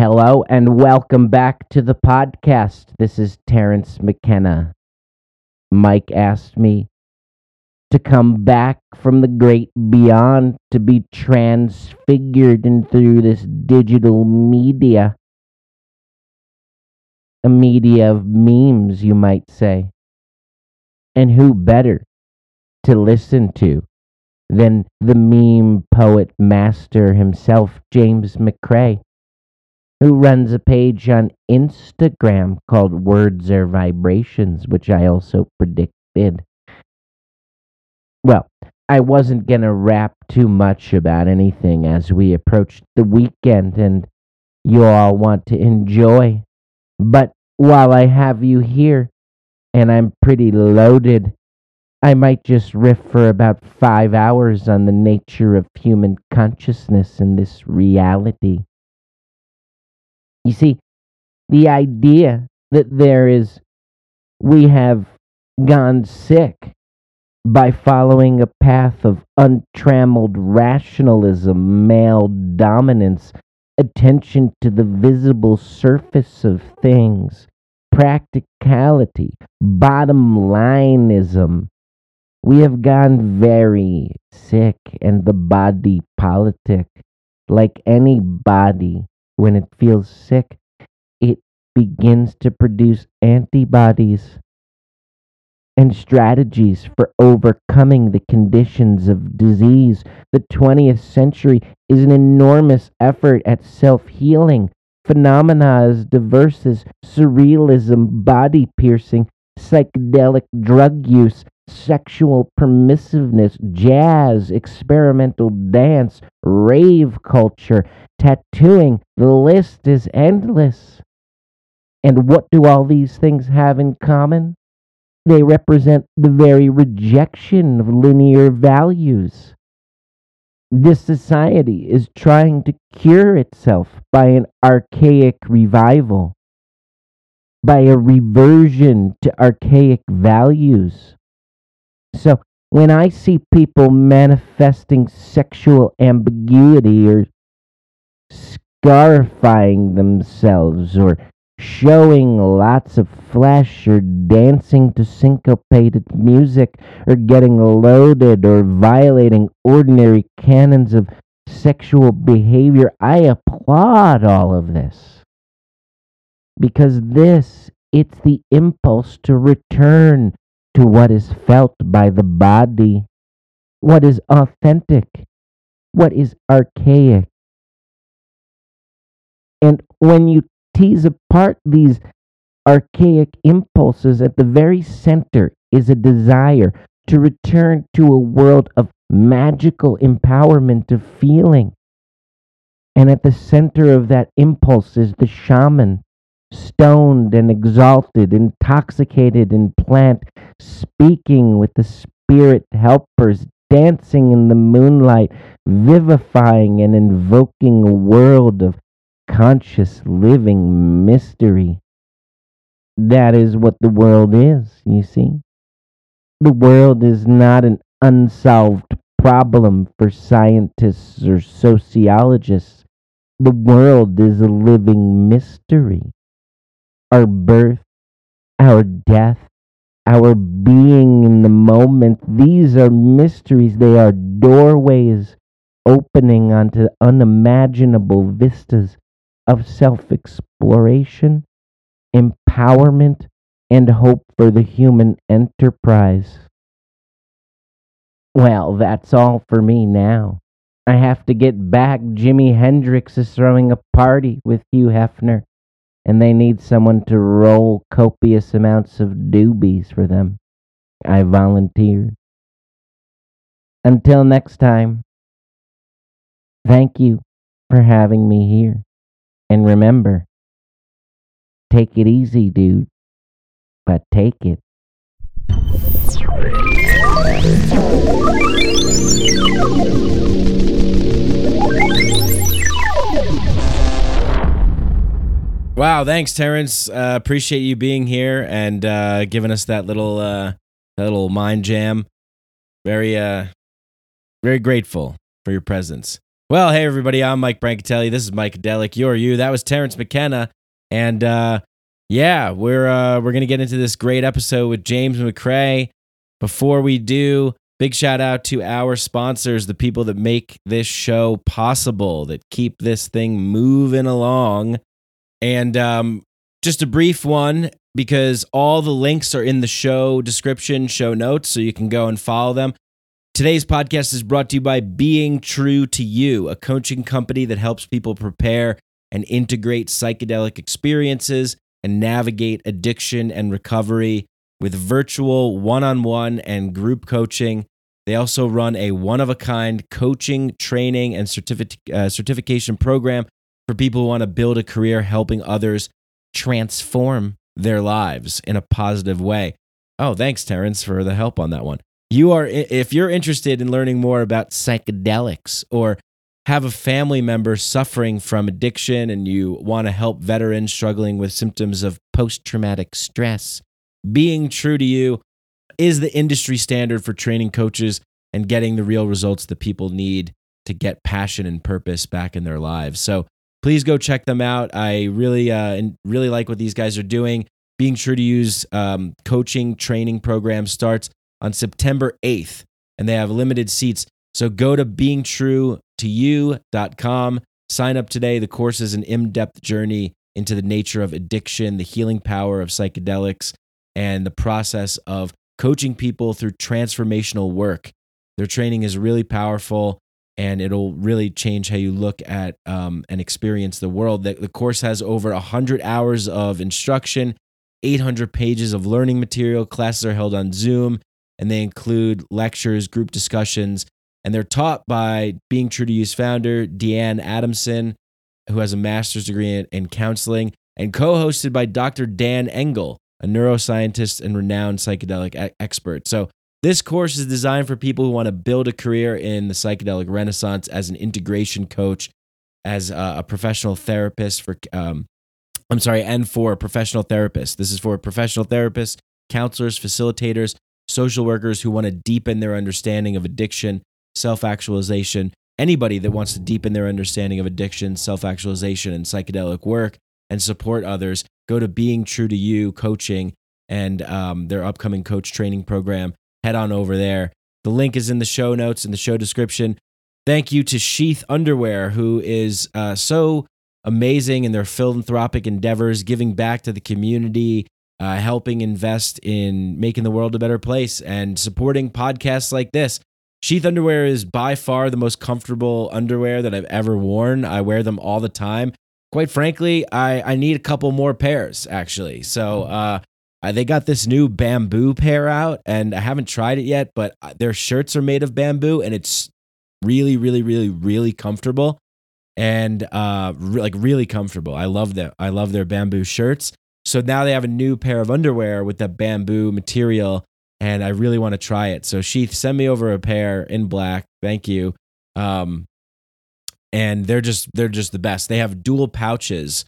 Hello and welcome back to the podcast. This is Terence McKenna. Mike asked me to come back from the great beyond to be transfigured in through this digital media. A media of memes, you might say. And who better to listen to than the meme poet master himself, James McCrae? Who runs a page on Instagram called Words Are Vibrations, which I also predicted. Well, I wasn't going to rap too much about anything as we approached the weekend and you all want to enjoy. But while I have you here and I'm pretty loaded, I might just riff for about five hours on the nature of human consciousness and this reality. You see, the idea that there is, we have gone sick by following a path of untrammeled rationalism, male dominance, attention to the visible surface of things, practicality, bottom lineism. We have gone very sick, and the body politic, like any body, when it feels sick, it begins to produce antibodies and strategies for overcoming the conditions of disease. The 20th century is an enormous effort at self healing. Phenomena as diverse as surrealism, body piercing, psychedelic drug use, sexual permissiveness, jazz, experimental dance, rave culture, tattooing. The list is endless. And what do all these things have in common? They represent the very rejection of linear values. This society is trying to cure itself by an archaic revival, by a reversion to archaic values. So when I see people manifesting sexual ambiguity or scarifying themselves or showing lots of flesh or dancing to syncopated music or getting loaded or violating ordinary canons of sexual behavior, I applaud all of this. Because this, it's the impulse to return to what is felt by the body, what is authentic, what is archaic. And when you tease apart these archaic impulses, at the very center is a desire to return to a world of magical empowerment of feeling. And at the center of that impulse is the shaman stoned and exalted, intoxicated in plant, speaking with the spirit helpers, dancing in the moonlight, vivifying and invoking a world of conscious living mystery. That is what the world is, you see. The world is not an unsolved problem for scientists or sociologists. The world is a living mystery our birth, our death, our being in the moment. These are mysteries. They are doorways opening onto unimaginable vistas of self exploration, empowerment, and hope for the human enterprise. Well, that's all for me now. I have to get back. Jimi Hendrix is throwing a party with Hugh Hefner and they need someone to roll copious amounts of doobies for them. I volunteered. Until next time, thank you for having me here. And remember, take it easy, dude, but take it. Wow, thanks, Terence. Uh, appreciate you being here and uh, giving us that little uh, that little mind jam. Very uh, very grateful for your presence. Well, hey everybody, I'm Mike Brancatelli. This is Mike Delic. You're you. That was Terence McKenna, and uh, yeah, we're uh, we're gonna get into this great episode with James McCrae. Before we do, big shout out to our sponsors, the people that make this show possible, that keep this thing moving along. And um, just a brief one because all the links are in the show description, show notes, so you can go and follow them. Today's podcast is brought to you by Being True to You, a coaching company that helps people prepare and integrate psychedelic experiences and navigate addiction and recovery with virtual one on one and group coaching. They also run a one of a kind coaching, training, and certific- uh, certification program for people who want to build a career helping others transform their lives in a positive way. Oh, thanks, Terence, for the help on that one you are if you're interested in learning more about psychedelics or have a family member suffering from addiction and you want to help veterans struggling with symptoms of post-traumatic stress being true to you is the industry standard for training coaches and getting the real results that people need to get passion and purpose back in their lives so please go check them out i really uh, really like what these guys are doing Being True to You's um, coaching training program starts on September 8th, and they have limited seats. So go to beingtruetoyou.com, sign up today. The course is an in depth journey into the nature of addiction, the healing power of psychedelics, and the process of coaching people through transformational work. Their training is really powerful and it'll really change how you look at um, and experience the world. The, the course has over 100 hours of instruction, 800 pages of learning material. Classes are held on Zoom and they include lectures, group discussions, and they're taught by Being True to You's founder, Deanne Adamson, who has a master's degree in, in counseling, and co hosted by Dr. Dan Engle, a neuroscientist and renowned psychedelic expert. So, this course is designed for people who want to build a career in the psychedelic renaissance as an integration coach, as a, professional therapist for, um, I'm sorry, and for a professional therapists. This is for professional therapists, counselors, facilitators, social workers who want to deepen their understanding of addiction, self actualization, anybody that wants to deepen their understanding of addiction, self actualization, and psychedelic work and support others, go to Being True to You coaching and um, their upcoming coach training program. Head on over there. The link is in the show notes in the show description. Thank you to Sheath Underwear, who is uh, so amazing in their philanthropic endeavors, giving back to the community, uh, helping invest in making the world a better place and supporting podcasts like this. Sheath underwear is by far the most comfortable underwear that I've ever worn. I wear them all the time. Quite frankly, I, I need a couple more pairs actually. So uh, they got this new bamboo pair out, and I haven't tried it yet, but uh, their shirts are made of bamboo, and it's really, really, really, really comfortable, and uh, re- like really comfortable. I love them. I love their bamboo shirts. So now they have a new pair of underwear with the bamboo material, and I really want to try it. So Sheath, send me over a pair in black. Thank you. Um, and they're just they're just the best. They have dual pouches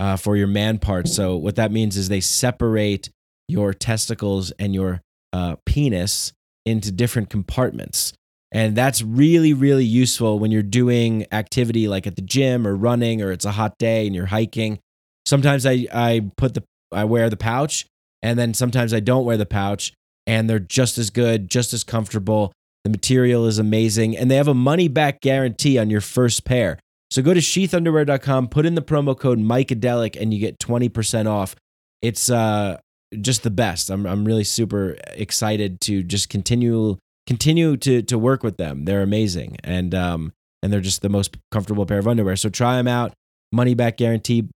uh, for your man parts. So what that means is they separate your testicles and your uh, penis into different compartments. And that's really, really useful when you're doing activity like at the gym or running or it's a hot day and you're hiking. Sometimes I I put the I wear the pouch, and then sometimes I don't wear the pouch, and they're just as good, just as comfortable. The material is amazing, and they have a money back guarantee on your first pair. So go to sheathunderwear.com, put in the promo code Mikeadelic, and you get 20% off. It's uh, just the best. I'm, I'm really super excited to just continue continue to to work with them. They're amazing, and um, and they're just the most comfortable pair of underwear. So try them out. Money back guarantee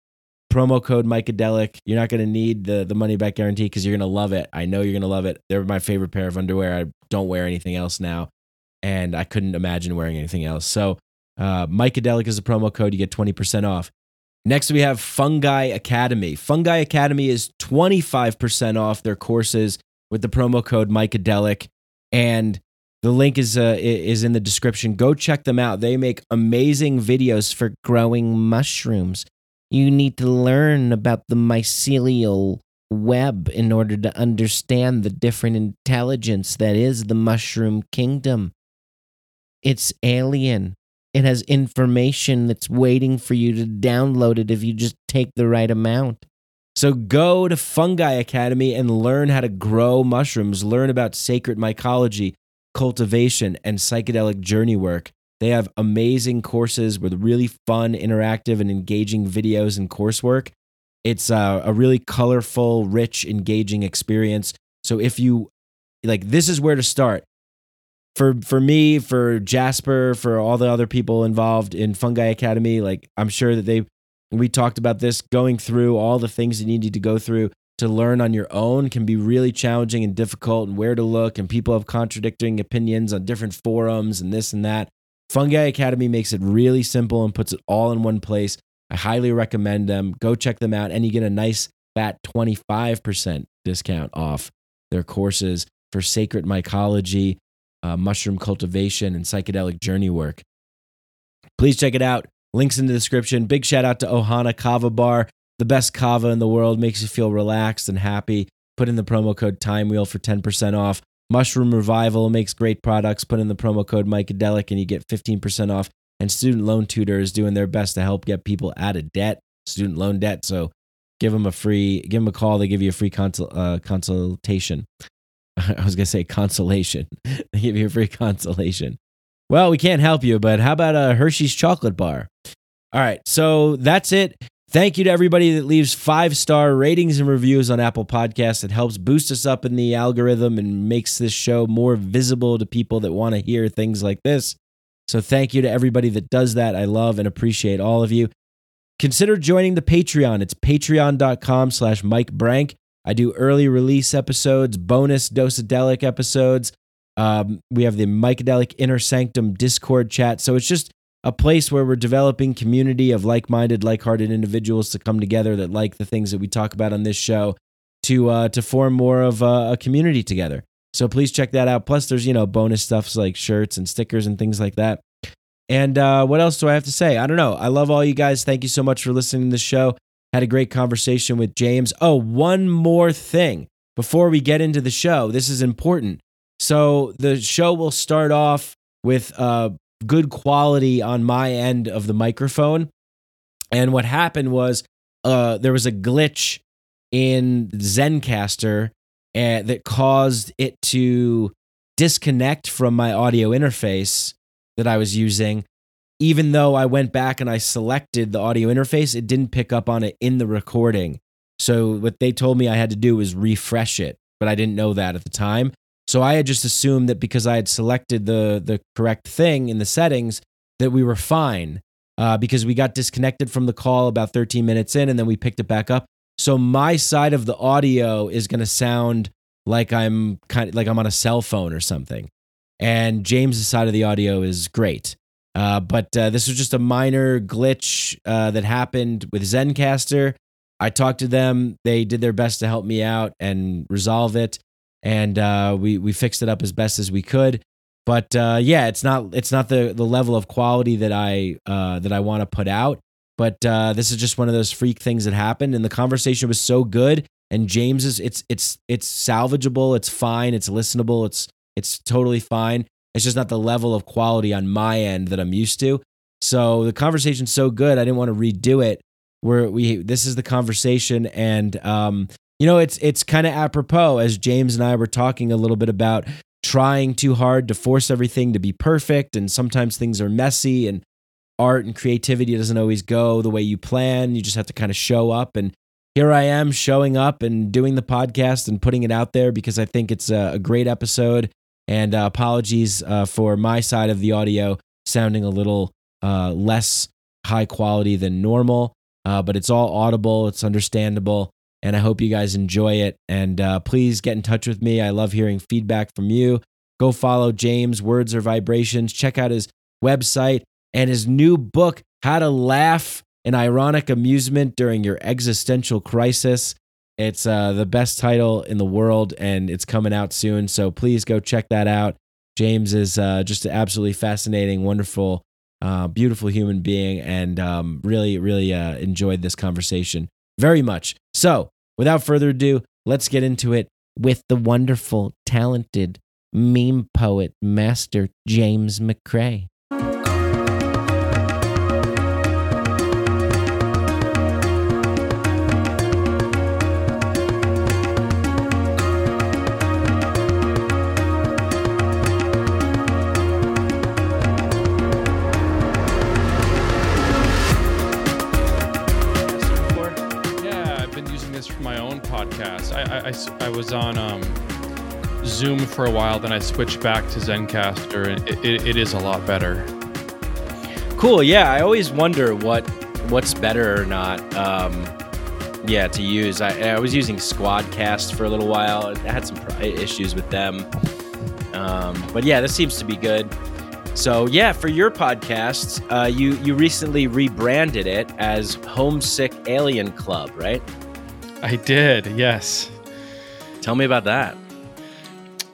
promo code Mikeadelic. You're not going to need the, the money back guarantee because you're going to love it. I know you're going to love it. They're my favorite pair of underwear. I don't wear anything else now, and I couldn't imagine wearing anything else. So, uh, Mikeadelic is a promo code. You get 20% off. Next, we have Fungi Academy. Fungi Academy is 25% off their courses with the promo code Mikeadelic. And the link is uh, is in the description. Go check them out. They make amazing videos for growing mushrooms. You need to learn about the mycelial web in order to understand the different intelligence that is the mushroom kingdom. It's alien. It has information that's waiting for you to download it if you just take the right amount. So go to Fungi Academy and learn how to grow mushrooms, learn about sacred mycology, cultivation, and psychedelic journey work. They have amazing courses with really fun, interactive, and engaging videos and coursework. It's uh, a really colorful, rich, engaging experience. So if you like, this is where to start. For for me, for Jasper, for all the other people involved in Fungi Academy, like I'm sure that they we talked about this going through all the things that you need to go through to learn on your own can be really challenging and difficult and where to look and people have contradicting opinions on different forums and this and that. Fungi academy makes it really simple and puts it all in one place. I highly recommend them. Go check them out and you get a nice fat 25% discount off their courses for sacred mycology uh, mushroom cultivation and psychedelic journey work please check it out Links in the description. Big shout out to Ohana Kava Bar, the best kava in the world, makes you feel relaxed and happy. Put in the promo code Time Wheel for 10% off. Mushroom Revival makes great products. Put in the promo code Mycadelic and you get 15% off. And Student Loan Tutor is doing their best to help get people out of debt, student loan debt. So give them a free, give them a call. They give you a free consul, uh, consultation. I was going to say consolation. they give you a free consolation. Well, we can't help you, but how about a Hershey's chocolate bar? All right, so that's it. Thank you to everybody that leaves five star ratings and reviews on Apple Podcasts. It helps boost us up in the algorithm and makes this show more visible to people that want to hear things like this. So thank you to everybody that does that. I love and appreciate all of you. Consider joining the Patreon. It's patreon.com slash Mike Brank. I do early release episodes, bonus dosadelic episodes, um, we have the Mycadelic Inner Sanctum Discord chat. So it's just a place where we're developing community of like-minded, like-hearted individuals to come together that like the things that we talk about on this show to uh, to form more of a, a community together. So please check that out. Plus, there's you know bonus stuffs like shirts and stickers and things like that. And uh, what else do I have to say? I don't know. I love all you guys. Thank you so much for listening to the show. Had a great conversation with James. Oh, one more thing before we get into the show. This is important. So the show will start off with uh, good quality on my end of the microphone. And what happened was uh, there was a glitch in Zencastr uh, that caused it to disconnect from my audio interface that I was using. Even though I went back and I selected the audio interface, it didn't pick up on it in the recording. So what they told me I had to do was refresh it, but I didn't know that at the time. So I had just assumed that because I had selected the the correct thing in the settings that we were fine uh, because we got disconnected from the call about 13 minutes in and then we picked it back up. So my side of the audio is going to sound like I'm kind of like I'm on a cell phone or something, and James's side of the audio is great. Uh, but uh, this was just a minor glitch uh, that happened with Zencastr. I talked to them; they did their best to help me out and resolve it and uh, we we fixed it up as best as we could. But uh, yeah, it's not it's not the the level of quality that I that I want to put out. But this is just one of those freak things that happened, and the conversation was so good. And James is it's it's it's salvageable, it's fine, it's listenable, it's it's totally fine. It's just not the level of quality on my end that I'm used to. So the conversation's so good, I didn't want to redo it. Where we this is the conversation, and um, you know, it's it's kind of apropos as James and I were talking a little bit about trying too hard to force everything to be perfect and sometimes things are messy and art and creativity doesn't always go the way you plan. You just have to kind of show up and here I am showing up and doing the podcast and putting it out there because I think it's a, a great episode. And uh, apologies uh, for my side of the audio sounding a little uh, less high quality than normal, uh, but it's all audible, it's understandable and I hope you guys enjoy it. And uh, please get in touch with me. I love hearing feedback from you. Go follow James, Words Are Vibrations. Check out his website and his new book, How to Laugh and Ironic Amusement During Your Existential Crisis. It's uh, the best title in the world and it's coming out soon. So please go check that out. James is uh, just an absolutely fascinating, wonderful, uh, beautiful human being and um, really, really uh, enjoyed this conversation very much. So without further ado, let's get into it with the wonderful, talented meme poet, Master James McCrae. I, I, was on um, Zoom for a while, then I switched back to Zencastr, and it, it, it is a lot better. Cool. Yeah, I always wonder what what's better or not. Um, yeah, to use. I, I was using Squadcast for a little while. I had some issues with them, um, but yeah, this seems to be good. So yeah, for your podcast, uh, you you recently rebranded it as Homesick Alien Club, right? I did. Yes. Tell me about that.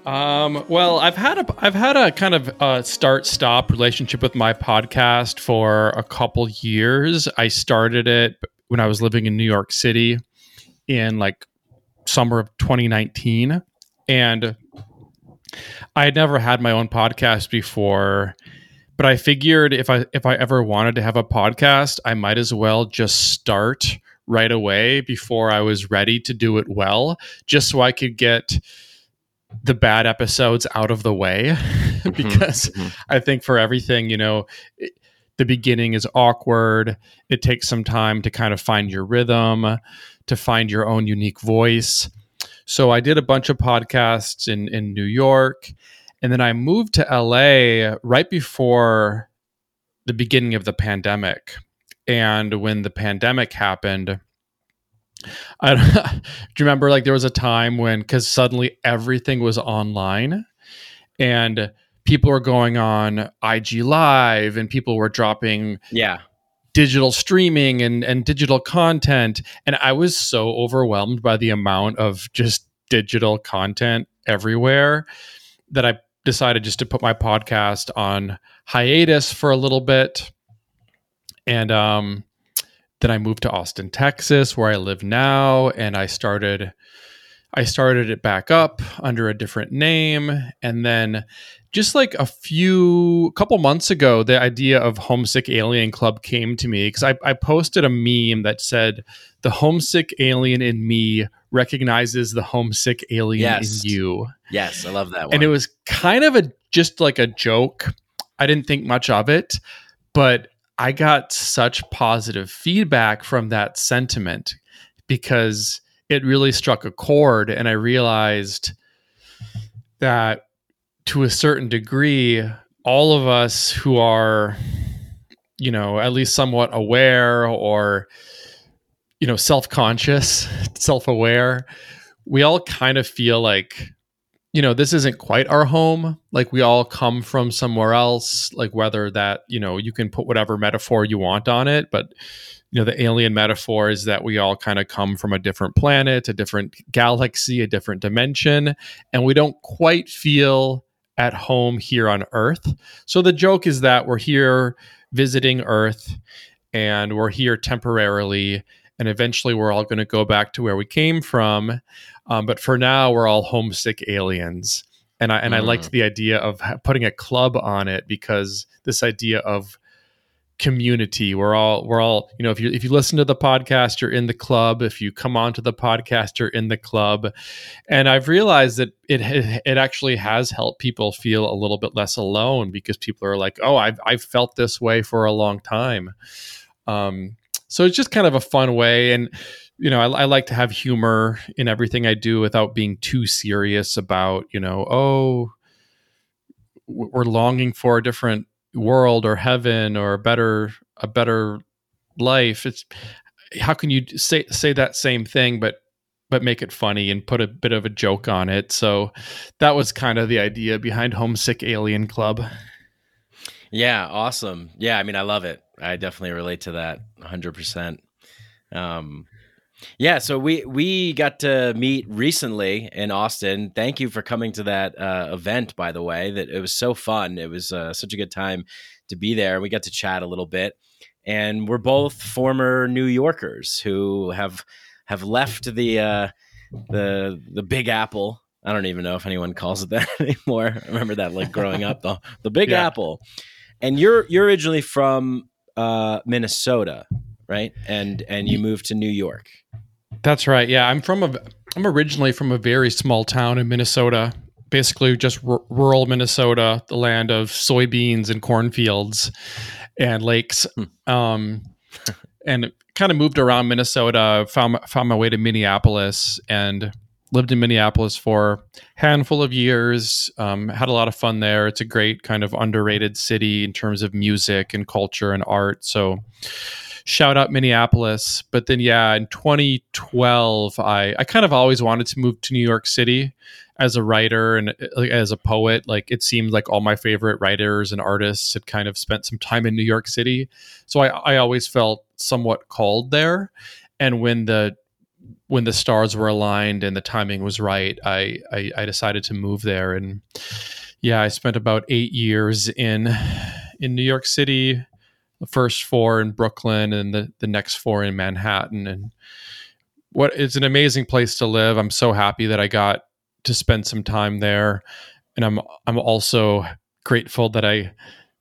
Um, well, I've had a I've had a kind of uh, start stop relationship with my podcast for a couple years. I started it when I was living in New York City in like summer of 2019, and I had never had my own podcast before, but I figured if I if I ever wanted to have a podcast, I might as well just start right away before I was ready to do it well, just so I could get the bad episodes out of the way mm-hmm. because mm-hmm. I think for everything, you know, it, the beginning is awkward. It takes some time to kind of find your rhythm, to find your own unique voice. So I did a bunch of podcasts in in New York, and then I moved to LA right before the beginning of the pandemic. And when the pandemic happened, I do you remember like there was a time when because suddenly everything was online and people were going on IG live and people were dropping yeah. digital streaming and and digital content. And I was so overwhelmed by the amount of just digital content everywhere that I decided just to put my podcast on hiatus for a little bit and um then I moved to Austin, Texas, where I live now, and I started I started it back up under a different name. And then just like a few couple months ago the idea of homesick alien club came to me because I, I posted a meme that said the homesick alien in me recognizes the homesick alien yes. in you. Yes i love that one and it was kind of a just like a joke. I didn't think much of it but I got such positive feedback from that sentiment because it really struck a chord. And I realized that to a certain degree, all of us who are, you know, at least somewhat aware or, you know, self conscious, self aware, we all kind of feel like you know, this isn't quite our home. Like we all come from somewhere else, like whether that, you know, you can put whatever metaphor you want on it, but you know, the alien metaphor is that we all kind of come from a different planet, a different galaxy, a different dimension, and we don't quite feel at home here on Earth. So the joke is that we're here visiting Earth and we're here temporarily and eventually we're all going to go back to where we came from. Um, but for now, we're all homesick aliens, and I and mm. I liked the idea of putting a club on it because this idea of community we're all we're all you know if you if you listen to the podcast you're in the club. If you come onto the podcast you're in the club. And i've realized that it it actually has helped people feel a little bit less alone because people are like oh i've i've felt this way for a long time. Um so it's just kind of a fun way and you know, I, I, like to have humor in everything I do without being too serious about, you know, oh, we're longing for a different world or heaven or a better a better life. It's how can you say say that same thing, but but make it funny and put a bit of a joke on it. So that was kind of the idea behind Homesick Alien Club. Yeah, awesome. Yeah, I mean, I love it. I definitely relate to that 100%. Um, yeah, so we we got to meet recently in Austin. Thank you for coming to that uh, event, by the way. That it was so fun. It was uh, such a good time to be there. We got to chat a little bit, and we're both former New Yorkers who have have left the uh, the the Big Apple. I don't even know if anyone calls it that anymore. I remember that like growing up, the the Big yeah. Apple. And you're you're originally from uh, Minnesota, right? And and you moved to New York. That's right. Yeah, I'm from a I'm originally from a very small town in Minnesota, basically just r- rural Minnesota, the land of soybeans and cornfields and lakes. Hmm. Um, and kind of moved around Minnesota, found found my way to Minneapolis, and lived in Minneapolis for a handful of years. Um, had a lot of fun there. It's a great kind of underrated city in terms of music and culture and art. So shout out Minneapolis. But then, yeah, in 2012, I, I kind of always wanted to move to New York City as a writer and uh, as a poet. Like it seemed like all my favorite writers and artists had kind of spent some time in New York City. So I, I always felt somewhat called there. And when the when the stars were aligned and the timing was right, I, I, I decided to move there. And yeah, I spent about eight years in in New York City, the first four in Brooklyn and the, the next four in Manhattan. And what it's an amazing place to live. I'm so happy that I got to spend some time there. And I'm I'm also grateful that I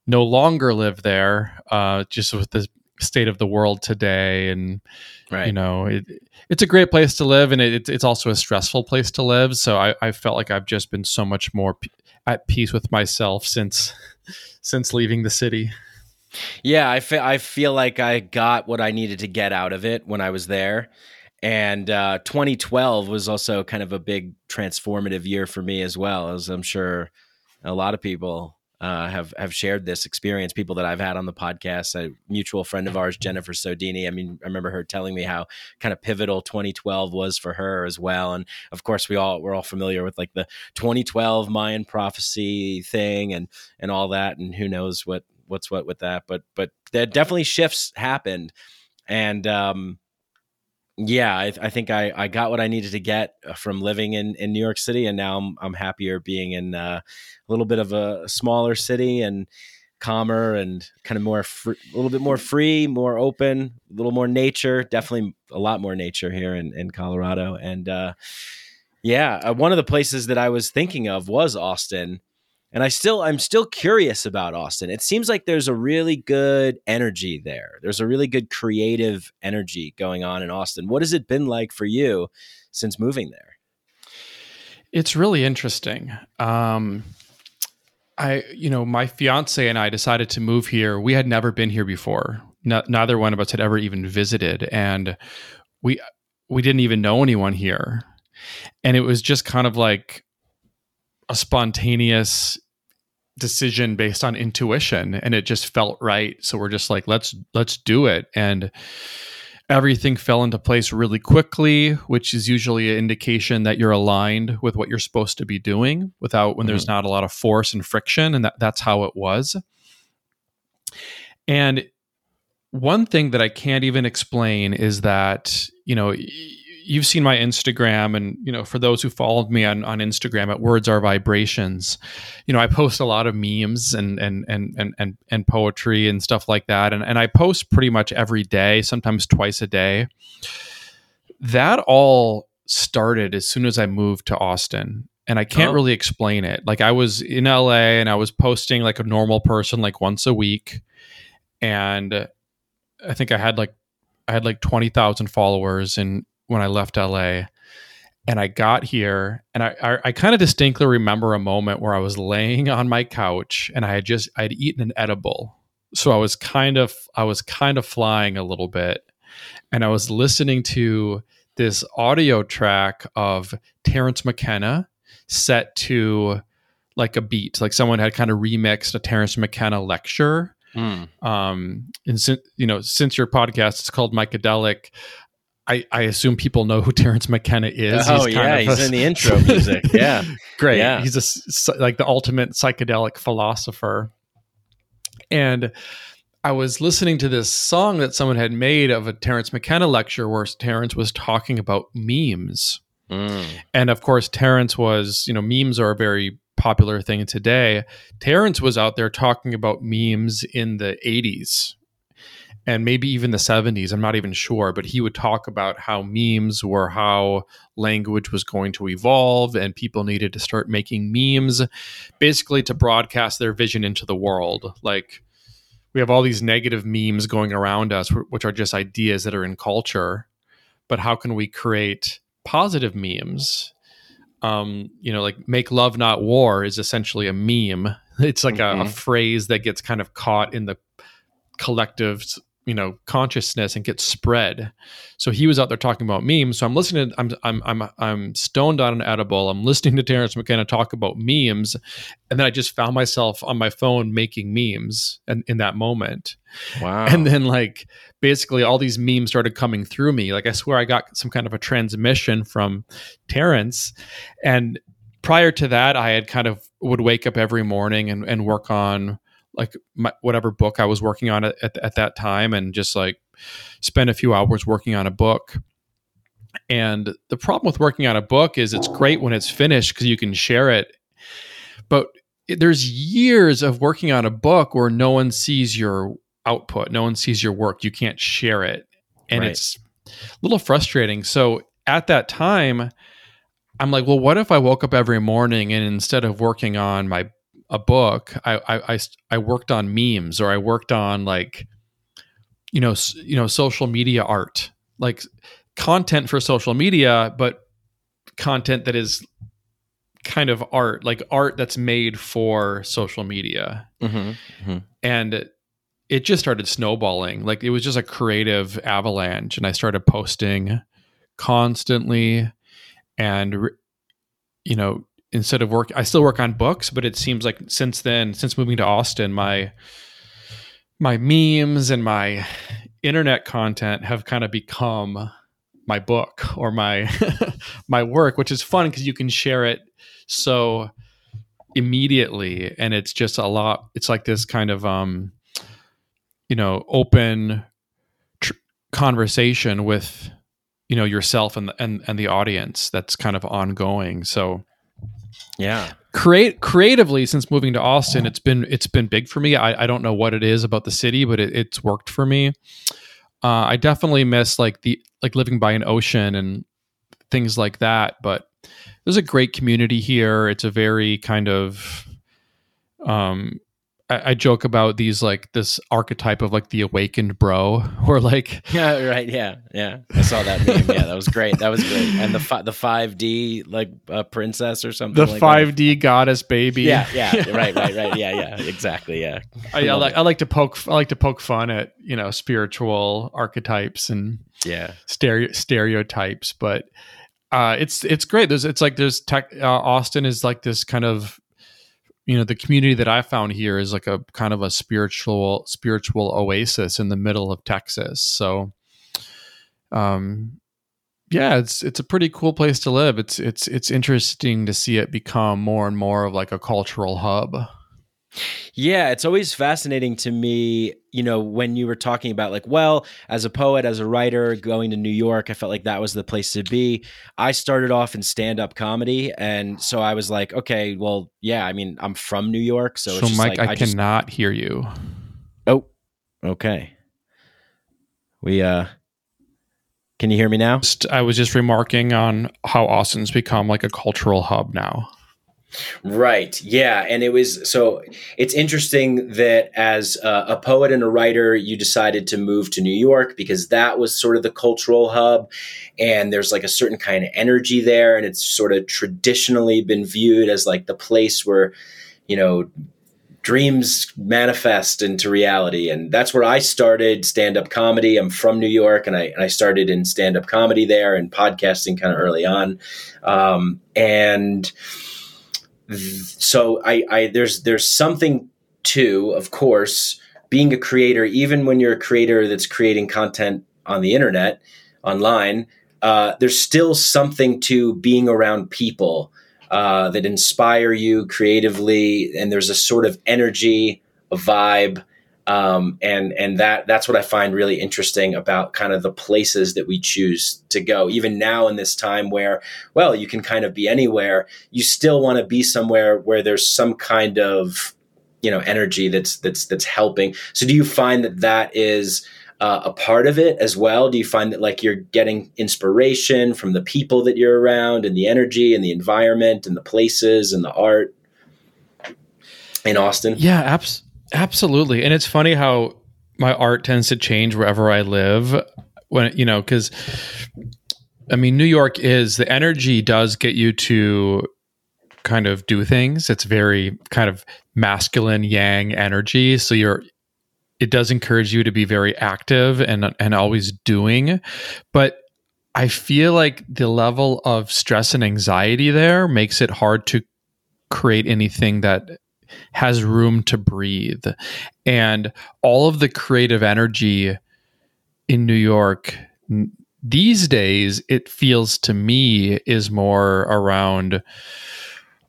no longer live there, uh, just with the state of the world today and right. you know it, it's a great place to live and it, it's also a stressful place to live. So I, I felt like i've just been so much more p- at peace with myself since since leaving the city. Yeah I, fe- I feel like i got what i needed to get out of it when i was there. And uh, 2012 was also kind of a big transformative year for me as well as i'm sure a lot of people uh, have have shared this experience. People that I've had on the podcast, a mutual friend of ours, Jennifer Sodini. I mean, I remember her telling me how kind of pivotal 2012 was for her as well. And of course, we all we're all familiar with like the 2012 Mayan prophecy thing and and all that. And who knows what what's what with that. But but there definitely shifts happened, and um, yeah, I, I, think I, I got what I needed to get uh, from living in, in New York City, and now I'm I'm happier being in uh, a little bit of a smaller city and calmer and kind of more a little bit more free, more open, a little more nature. Definitely a lot more nature here in in Colorado, and uh, yeah, uh, one of the places that I was thinking of was Austin and I still I'm still curious about Austin. It seems like there's a really good energy there. There's a really good creative energy going on in Austin. What has it been like for you since moving there? It's really interesting. Um, I, you know, my fiance and I decided to move here. We had never been here before. No, neither one of us had ever even visited, and we we didn't even know anyone here. And it was just kind of like a spontaneous decision based on intuition and it just felt right. So we're just like let's let's do it. And everything fell into place really quickly which is usually an indication that you're aligned with what you're supposed to be doing without when mm-hmm. there's not a lot of force and friction and that, that's how it was. And one thing that i can't even explain is that you know you've seen my Instagram, and you know, for those who followed me on, on Instagram at Words Are Vibrations, you know, I post a lot of memes and and and and and, and poetry and stuff like that, and and I post pretty much every day, sometimes twice a day. That all started as soon as I moved to Austin. And I can't oh. really explain it. Like I was in LA and I was posting like a normal person like once a week. And I think I had like I had like 20,000 followers and when I left LA. And I got here and I, I, I kind of distinctly remember a moment where I was laying on my couch and I had just I'd eaten an edible. So I was kind of I was kind of flying a little bit. And I was listening to this audio track of Terence McKenna set to like a beat, like someone had kind of remixed a Terence McKenna lecture. Mm. Um, and since you know, since your podcast is called Mycadelic, I, I assume people know who Terence McKenna is. Oh he's yeah, he's a, in the intro music. Yeah, great. Yeah. He's a like the ultimate psychedelic philosopher. And I was listening to this song that someone had made of a Terence McKenna lecture where Terence was talking about memes. Mm. And of course, Terence was, you know, memes are a very popular thing today. Terence was out there talking about memes in the 80s and maybe even the 70s i'm not even sure but he would talk about how memes were how language was going to evolve and people needed to start making memes basically to broadcast their vision into the world like we have all these negative memes going around us which are just ideas that are in culture but how can we create positive memes um, you know, like make love not war is essentially a meme. It's like mm-hmm. a, a, mm-hmm. phrase that gets kind of caught in the collective you know consciousness and get spread. So he was out there talking about memes. So i'm listening to, i'm i'm i'm i'm stoned on an edible. I'm listening to terence mckenna talk about memes. And then i just found myself on my phone making memes and in that moment. Wow. and then like basically all these memes started coming through me. Like i swear i got some kind of a transmission from terence. And prior to that i had kind of would wake up every morning and, and work on like my, whatever book i was working on at, at, at that time and just like spend a few hours working on a book. And the problem with working on a book is it's great when it's finished because you can share it. But there's years of working on a book where no one sees your output no one sees your work. You can't share it. And Right. it's a little frustrating. So at that time i'm like well what if i woke up every morning and instead of working on my a book i i i, I worked on memes or i worked on like you know s- you know social media art. Like content for social media but content that is kind of art like art that's made for social media. Mhm. and it just started snowballing. Like it was just a creative avalanche and i started posting constantly and you know instead of work i still work on books but it seems like since then since moving to austin my my memes and my internet content have kind of become my book or my my work which is fun because you can share it so immediately. And it's just a lot it's like this kind of um you know open tr- conversation with you know yourself and and and the audience that's kind of ongoing. So Yeah. create creatively since moving to austin it's been it's been big for me. I, I don't know what it is about the city but it, it's worked for me. Uh, i definitely miss like the like living by an ocean and things like that but there's a great community here. It's a very kind of um I, I joke about these like this archetype of like the awakened bro or like Yeah, right. Yeah, yeah. I saw that meme. Yeah, that was great. That was great. And the fi- the five D like uh, princess or something. the like 5d goddess baby That. Yeah, yeah. Right, right, right. Yeah, yeah. Exactly. Yeah. I, I like. I like to poke I like to poke fun at you know spiritual archetypes and Yeah. stereo, stereotypes, but uh, it's it's great. There's it's like there's tech. Uh, Austin is like this kind of you know the community that I found here is like a kind of a spiritual spiritual oasis in the middle of Texas. So, um, yeah, it's it's a pretty cool place to live. It's it's it's interesting to see it become more and more of like a cultural hub. Yeah, it's always fascinating to me, you know, when you were talking about like, well, as a poet, as a writer, going to New York, I felt like that was the place to be. I started off in stand-up comedy, and so I was like, okay, well, yeah, I mean, I'm from New York, so, So, it's just Mike, like I, just cannot hear you. Oh, okay. We uh can you hear me now? I was just remarking on how Austin's become like a cultural hub now. Right. Yeah. And it was so it's interesting that as a, poet and a writer, you decided to move to New York because that was sort of the cultural hub. And there's like a certain kind of energy there. And it's sort of traditionally been viewed as like the place where, you know, dreams manifest into reality. And that's where I started stand up comedy. I'm from New York and I, and I started in stand up comedy there and podcasting kind of early on. Um, and, so I, I there's there's something to of course being a creator even when you're a creator that's creating content on the internet online uh, there's still something to being around people uh, that inspire you creatively and there's a sort of energy a vibe um, and and that that's what I find really interesting about kind of the places that we choose to go. Even now in this time where, well, you can kind of be anywhere, you still want to be somewhere where there's some kind of you know energy that's that's that's helping. So do you find that that is uh, a part of it as well? Do you find that like you're getting inspiration from the people that you're around and the energy and the environment and the places and the art in Austin? Yeah, abs- absolutely. And it's funny how my art tends to change wherever I live. When you know, because I mean, New York is the energy does get you to kind of do things. It's very kind of masculine yang energy. So you're it does encourage you to be very active and and always doing, but I feel like the level of stress and anxiety there makes it hard to create anything that has room to breathe. And all of the creative energy in New York these days, it feels to me is more around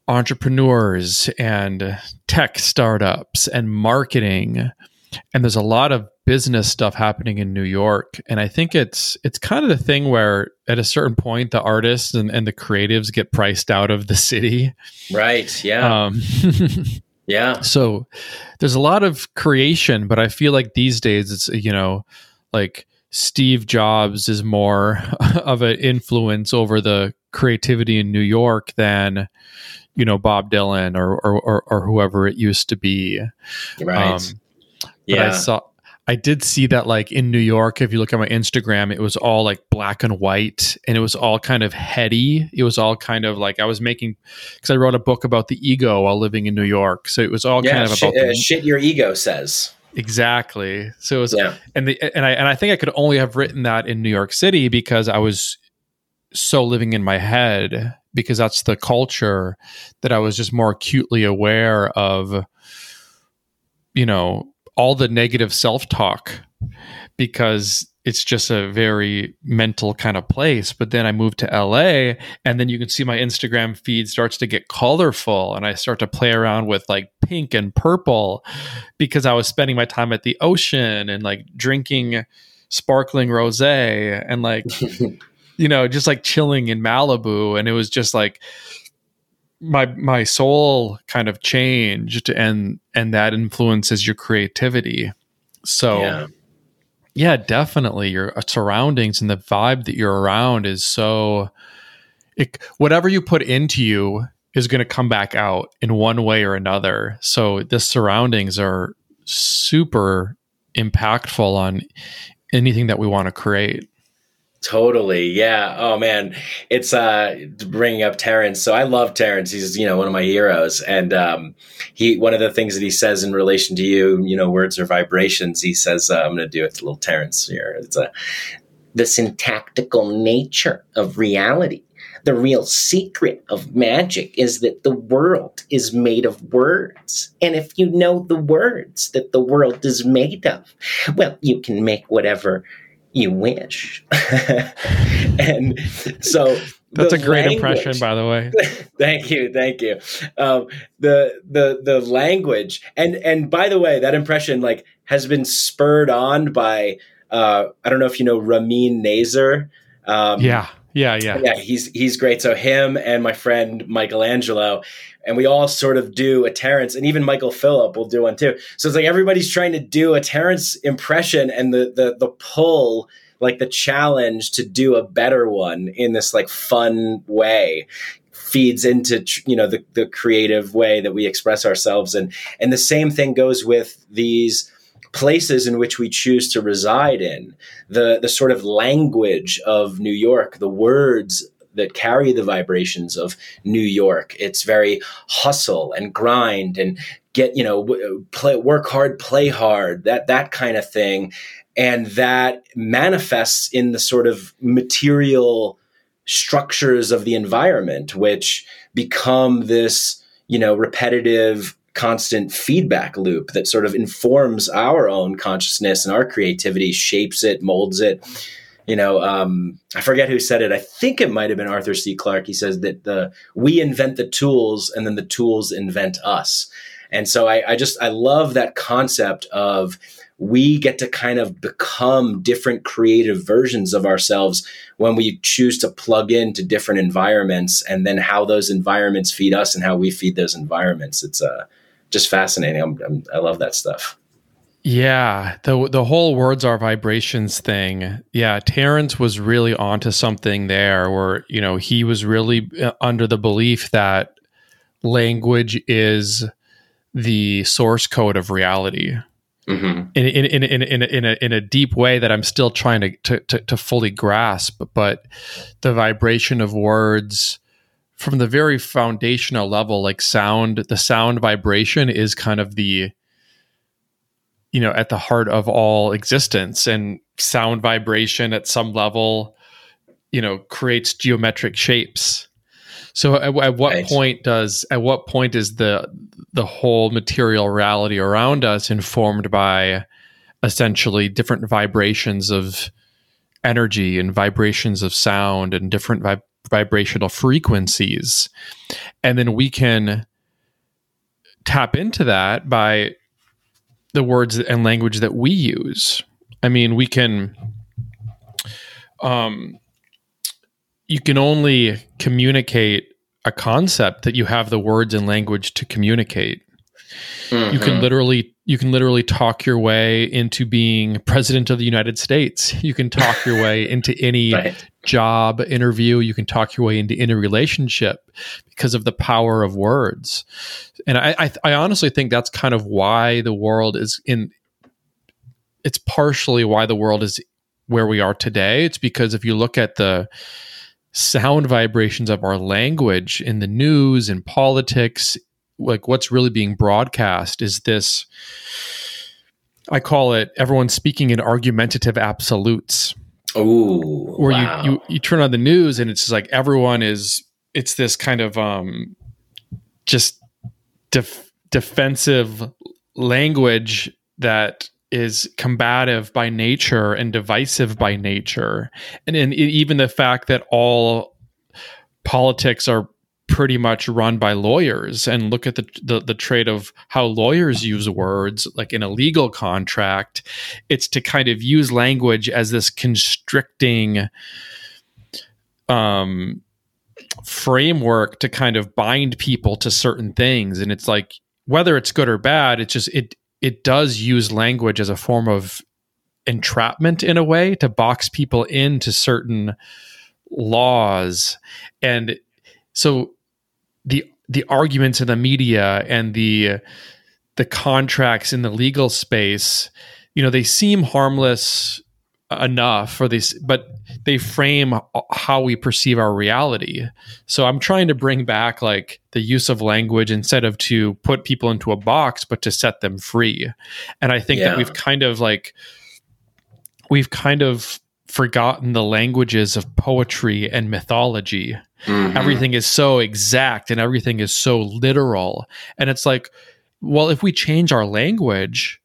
entrepreneurs and tech startups and marketing. And there's a lot of business stuff happening in New York. And I think it's it's kind of the thing where at a certain point the artists and, and the creatives get priced out of the city. Right yeah. Um, yeah so there's a lot of creation but I feel like these days it's you know like Steve Jobs is more of an influence over the creativity in New York than you know Bob Dylan or or, or, or whoever it used to be. Right. Um, yeah. I saw I did see that like in New York, if you look at my Instagram, it was all like black and white and it was all kind of heady. It was all kind of like I was making because I wrote a book about the ego while living in New York. So it was all yeah, kind of shit, about uh, shit your ego says. Exactly. So it was yeah. and the and I and I think I could only have written that in New York City because I was so living in my head because that's the culture that I was just more acutely aware of you know all the negative self-talk because it's just a very mental kind of place. But then I moved to LA and then you can see my Instagram feed starts to get colorful and I start to play around with like pink and purple because I was spending my time at the ocean and like drinking sparkling rose and like you know just like chilling in Malibu and it was just like my my soul kind of changed and and that influences your creativity. So yeah yeah, definitely. Your uh, surroundings and the vibe that you're around is so. It, whatever you put into you is going to come back out in one way or another. So the surroundings are super impactful on anything that we want to create. Totally. Yeah. Oh man, it's uh bringing up Terence. So I love Terence. He's you know one of my heroes, and um, he one of the things that he says in relation to you, you know, words are vibrations. He says, uh, "I'm going to do it to little Terence here." It's a the syntactical nature of reality. The real secret of magic is that the world is made of words. And if you know the words that the world is made of, well, you can make whatever you wish. and so that's a great language, impression, by the way. thank you, thank you. Um, the the the language, and and by the way, that impression like has been spurred on by uh, I don't know if you know Ramin Nazer. Um, yeah, yeah, yeah, yeah. He's he's great. So him and my friend Michelangelo and we all sort of do a Terence, and even Michael Phillip will do one too. So it's like everybody's trying to do a Terence impression, and the the the pull, like the challenge to do a better one in this like fun way feeds into you know the, the creative way that we express ourselves and and the same thing goes with these places in which we choose to reside in the the sort of language of New York the words that carry the vibrations of New York. It's very hustle and grind and get you know play work hard, play hard, that that kind of thing, and that manifests in the sort of material structures of the environment, which become this you know repetitive constant feedback loop that sort of informs our own consciousness and our creativity shapes it molds it you know, um, I forget who said it. I think it might have been Arthur C. Clarke. He says that the we invent the tools and then the tools invent us. And so I, I just I love that concept of we get to kind of become different creative versions of ourselves when we choose to plug into different environments and then how those environments feed us and how we feed those environments. It's uh, just fascinating. I'm, I'm, I love that stuff. Yeah, the the whole words are vibrations thing. Yeah, Terence was really onto something there where, you know, he was really uh, under the belief that language is the source code of reality. Mm-hmm. In, in, in, in, in, in, a, in a deep way that I'm still trying to, to, to, to fully grasp, but the vibration of words from the very foundational level, like sound, the sound vibration is kind of the you know at the heart of all existence and sound vibration at some level you know creates geometric shapes so at, at what right. point does at what point is the the whole material reality around us informed by essentially different vibrations of energy and vibrations of sound and different vib- vibrational frequencies and then we can tap into that by the words and language that we use i mean we can um you can only communicate a concept that you have the words and language to communicate. Mm-hmm. You can mm-hmm. literally you can literally talk your way into being president of the United States. You can talk your way into any right. job interview. You can talk your way into any relationship because of the power of words. And I, I, I honestly think that's kind of why the world is in. It's partially why the world is where we are today. It's because if you look at the sound vibrations of our language in the news and politics like what's really being broadcast is this i call it everyone speaking in argumentative absolutes oh where wow. you, you you turn on the news and it's like everyone is it's this kind of um just def- defensive language that is combative by nature and divisive by nature and, and even the fact that all politics are pretty much run by lawyers and look at the, the, the trait of how lawyers use words like in a legal contract it's to kind of use language as this constricting um framework to kind of bind people to certain things. And it's like whether it's good or bad it's just it it does use language as a form of entrapment in a way to box people into certain laws. And so the the arguments in the media and the the contracts in the legal space you know they seem harmless enough for this but they frame how we perceive our reality so i'm trying to bring back like the use of language instead of to put people into a box but to set them free and i think yeah. that we've kind of like we've kind of forgotten the languages of poetry and mythology mm-hmm. everything is so exact and everything is so literal and it's like well if we change our language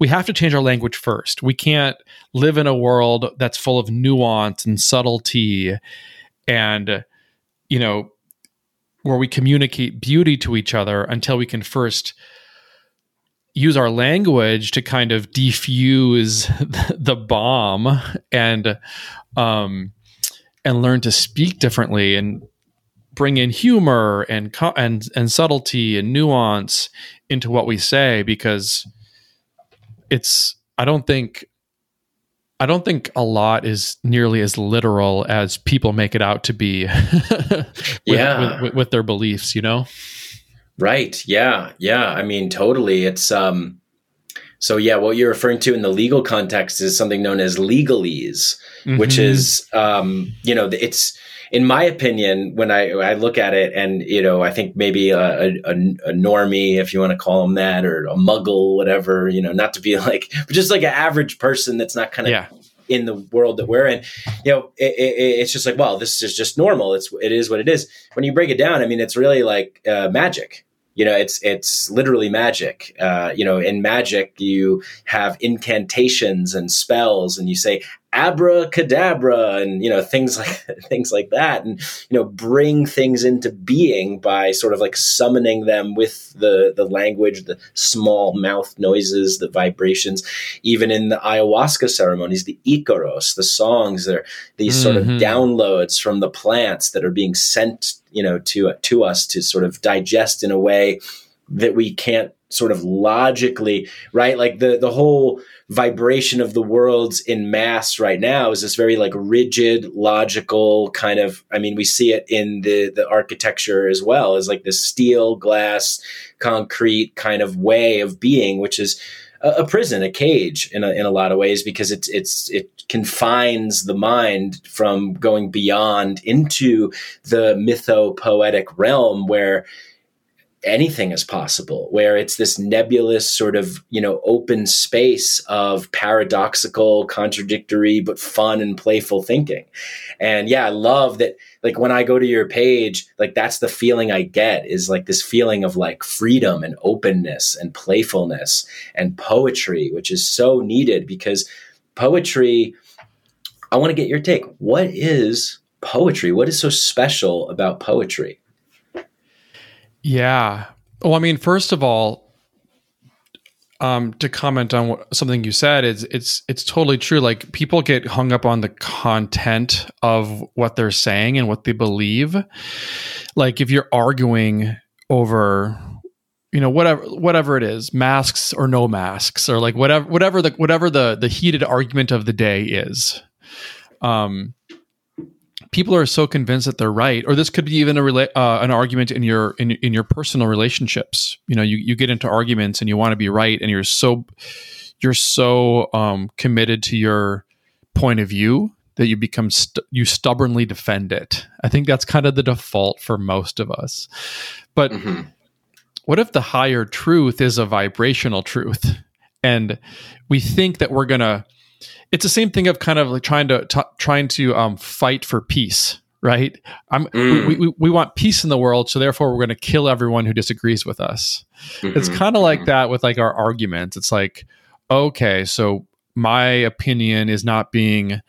we have to change our language first. We can't live in a world that's full of nuance and subtlety and, you know, where we communicate beauty to each other until we can first use our language to kind of defuse the bomb and um and learn to speak differently and bring in humor and and and subtlety and nuance into what we say because it's I don't think I don't think a lot is nearly as literal as people make it out to be. with, yeah, with, with, their beliefs, you know. Right. Yeah. Yeah. I mean, totally. It's um. So yeah, what you're referring to in the legal context is something known as legalese, mm-hmm. which is um, you know, it's in my opinion, when I, I look at it, and you know, I think maybe a, a, a normie, if you want to call them that, or a muggle, whatever, you know, not to be like, but just like an average person that's not kind of yeah. in the world that we're in, you know, it, it, it's just like, well, this is just normal. It's it is what it is. When you break it down, I mean, it's really like uh, magic you know it's it's literally magic. Uh, you know in magic you have incantations and spells and you say abracadabra and you know things like things like that and you know bring things into being by sort of like summoning them with the the language the small mouth noises the vibrations even in the ayahuasca ceremonies the icaros the songs they're these mm-hmm. sort of mm-hmm. downloads from the plants that are being sent you know to to us to sort of digest in a way that we can't sort of logically right? Like the the whole vibration of the worlds in mass right now is this very like rigid logical kind of i mean we see it in the the architecture as well as like this steel glass concrete kind of way of being which is a, a prison a cage in a, in a lot of ways because it's it's it confines the mind from going beyond into the mytho poetic realm where anything is possible where it's this nebulous sort of you know open space of paradoxical contradictory but fun and playful thinking. And yeah i love that like when i go to your page like that's the feeling i get is like this feeling of like freedom and openness and playfulness and poetry which is so needed because poetry i want to get your take. What is poetry? What is so special about poetry yeah. Well, I mean, first of all, um, to comment on what, something you said, is it's it's totally true. Like people get hung up on the content of what they're saying and what they believe. Like if you're arguing over you know whatever whatever it is masks or no masks or like whatever whatever the whatever the the heated argument of the day is um people are so convinced that they're right or this could be even a rela- uh, an argument in your in, in your personal relationships. You know you, you get into arguments and you want to be right and you're so you're so um, committed to your point of view that you become st- you stubbornly defend it. I think that's kind of the default for most of us. But mm-hmm. what if the higher truth is a vibrational truth? And we think that we're going to it's the same thing of kind of like trying to t- trying to um, fight for peace right i'm mm. we, we, we, want peace in the world so therefore we're going to kill everyone who disagrees with us mm-hmm. it's kind of like mm-hmm. that with like our arguments it's like okay so my opinion is not being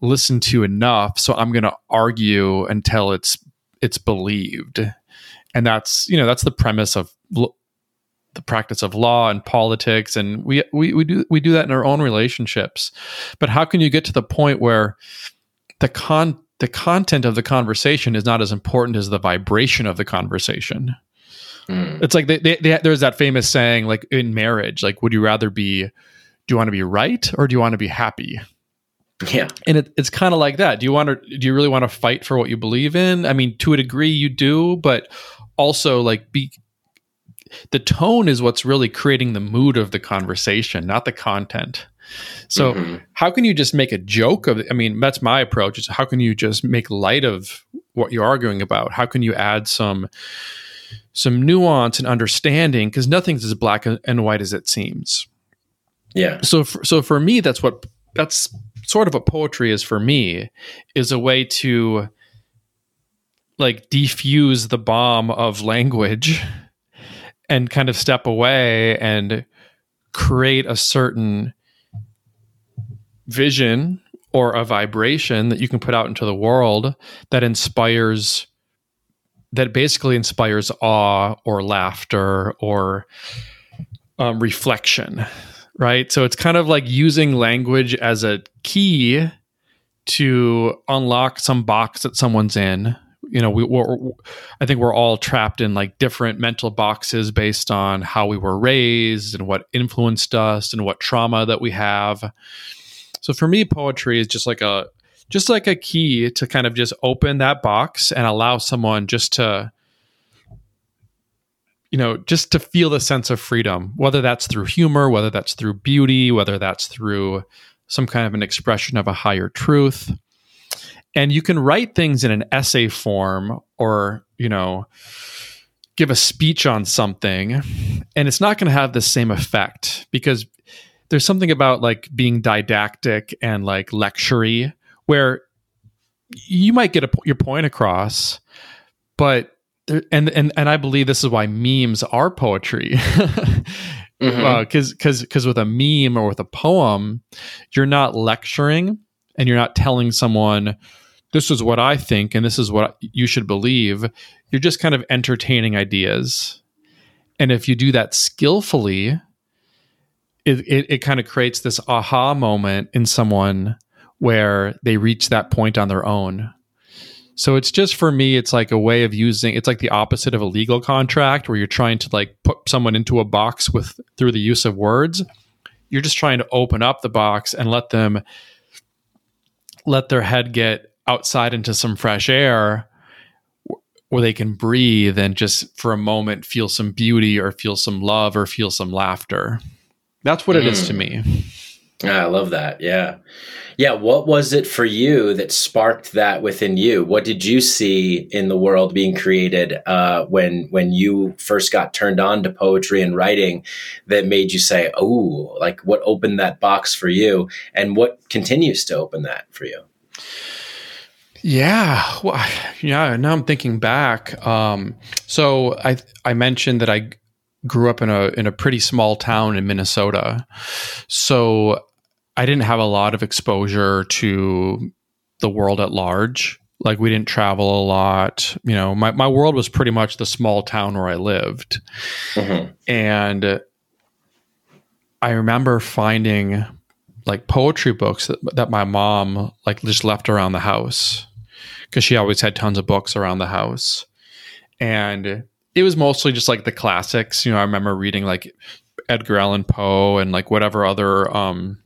listened to enough so i'm going to argue until it's it's believed and that's you know that's the premise of the practice of law and politics and we, we we do we do that in our own relationships. But how can you get to the point where the con the content of the conversation is not as important as the vibration of the conversation? Mm. it's like they, they, they, there's that famous saying like in marriage like would you rather be do you want to be right or do you want to be happy? Yeah. And it, it's kind of like that. Do you want to do you really want to fight for what you believe in? I mean to a degree you do but also like be the tone is what's really creating the mood of the conversation, not the content. So mm-hmm. how can you just make a joke of? I mean, that's my approach is how can you just make light of what you're arguing about? How can you add some some nuance and understanding because nothing's as black and white as it seems. Yeah. So for, so for me that's what that's sort of what poetry is for me is a way to like defuse the bomb of language and kind of step away and create a certain vision or a vibration that you can put out into the world that inspires that basically inspires awe or laughter or um, reflection right? So it's kind of like using language as a key to unlock some box that someone's in you know we we're, i think we're all trapped in like different mental boxes based on how we were raised and what influenced us and what trauma that we have. So for me poetry is just like a just like a key to kind of just open that box and allow someone just to you know just to feel the sense of freedom whether that's through humor whether that's through beauty whether that's through some kind of an expression of a higher truth and you can write things in an essay form or you know give a speech on something and it's not going to have the same effect because there's something about like being didactic and like lectury where you might get a, your point across but and and and I believe this is why memes are poetry because mm-hmm. because uh, because with a meme or with a poem you're not lecturing and you're not telling someone this is what I think and this is what you should believe. You're just kind of entertaining ideas. And if you do that skillfully, it, it, it kind of creates this aha moment in someone where they reach that point on their own. So it's just for me, it's like a way of using it's like the opposite of a legal contract where you're trying to like put someone into a box with through the use of words. You're just trying to open up the box and let them let their head get outside into some fresh air where they can breathe and just for a moment feel some beauty or feel some love or feel some laughter. That's what mm. it is to mm. me. Ah, I love that. Yeah. Yeah. What was it for you that sparked that within you? What did you see in the world being created uh, when when you first got turned on to poetry and writing that made you say, "Oh, like what opened that box for you?" And what continues to open that for you? Yeah, well, yeah. Now I'm thinking back. Um, so I I mentioned that I grew up in a in a pretty small town in Minnesota. So I didn't have a lot of exposure to the world at large. Like we didn't travel a lot. You know, my, my world was pretty much the small town where I lived. Mm-hmm. And I remember finding like poetry books that, that my mom like just left around the house because she always had tons of books around the house. And it was mostly just like the classics. You know, I remember reading like Edgar Allan Poe and like whatever other um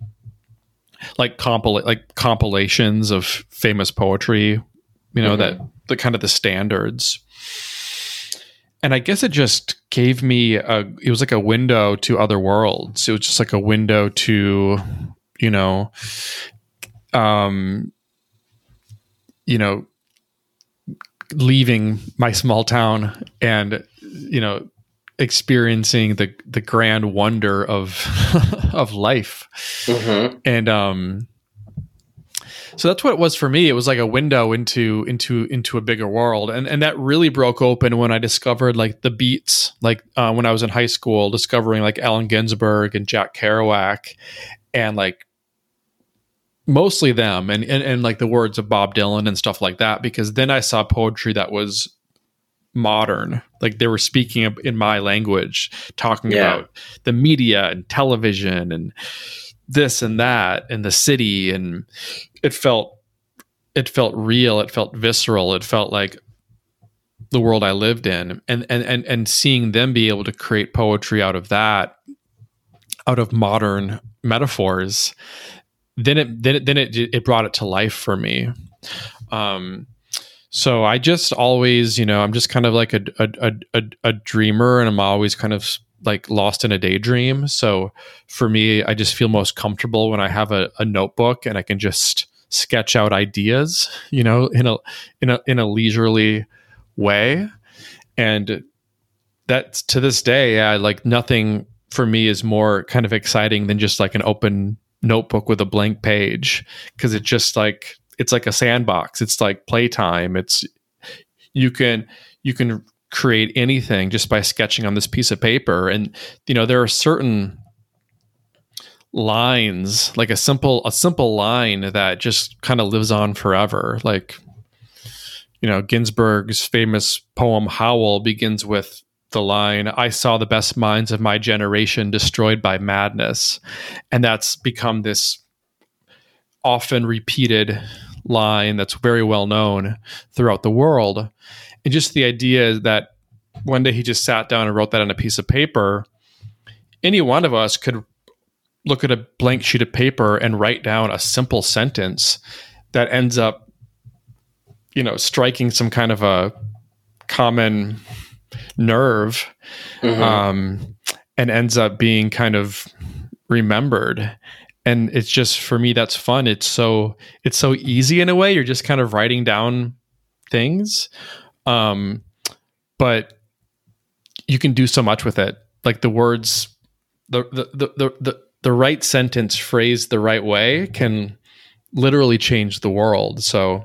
like compil like compilations of famous poetry, you know, mm-hmm. that the kind of the standards. And I guess it just gave me a it was like a window to other worlds. It was just like a window to, you know, um you know, leaving my small town and you know experiencing the the grand wonder of of life. Mm-hmm. and um so that's what it was for me. It was like a window into into into a bigger world. And and that really broke open when i discovered like the beats like uh, when i was in high school discovering like allen ginsberg and jack kerouac and like mostly them and, and and like the words of bob dylan and stuff like that because then i saw poetry that was modern like they were speaking in my language talking yeah. about the media and television and this and that and the city. And it felt it felt real. It felt visceral. It felt like the world i lived in. And and and, and seeing them be able to create poetry out of that out of modern metaphors then it then it then it, it brought it to life for me. Um so I just always, you know, I'm just kind of like a a, a, a dreamer and I'm always kind of like lost in a daydream. So for me, I just feel most comfortable when I have a, a notebook and I can just sketch out ideas, you know, in a in a in a leisurely way. And that's to this day, yeah, like nothing for me is more kind of exciting than just like an open notebook with a blank page because it just like it's like a sandbox. It's like playtime. It's you can you can create anything just by sketching on this piece of paper and you know there are certain lines like a simple a simple line that just kind of lives on forever like you know ginsberg's famous poem howl begins with the line i saw the best minds of my generation destroyed by madness and that's become this often repeated line that's very well known throughout the world. And just the idea that one day he just sat down and wrote that on a piece of paper. Any one of us could look at a blank sheet of paper and write down a simple sentence that ends up, you know, striking some kind of a common nerve mm-hmm. um, and ends up being kind of remembered and it's just for me that's fun. It's so it's so easy in a way. You're just kind of writing down things. Um but you can do so much with it. Like the words the the the the, the, the right sentence phrased the right way can literally change the world. So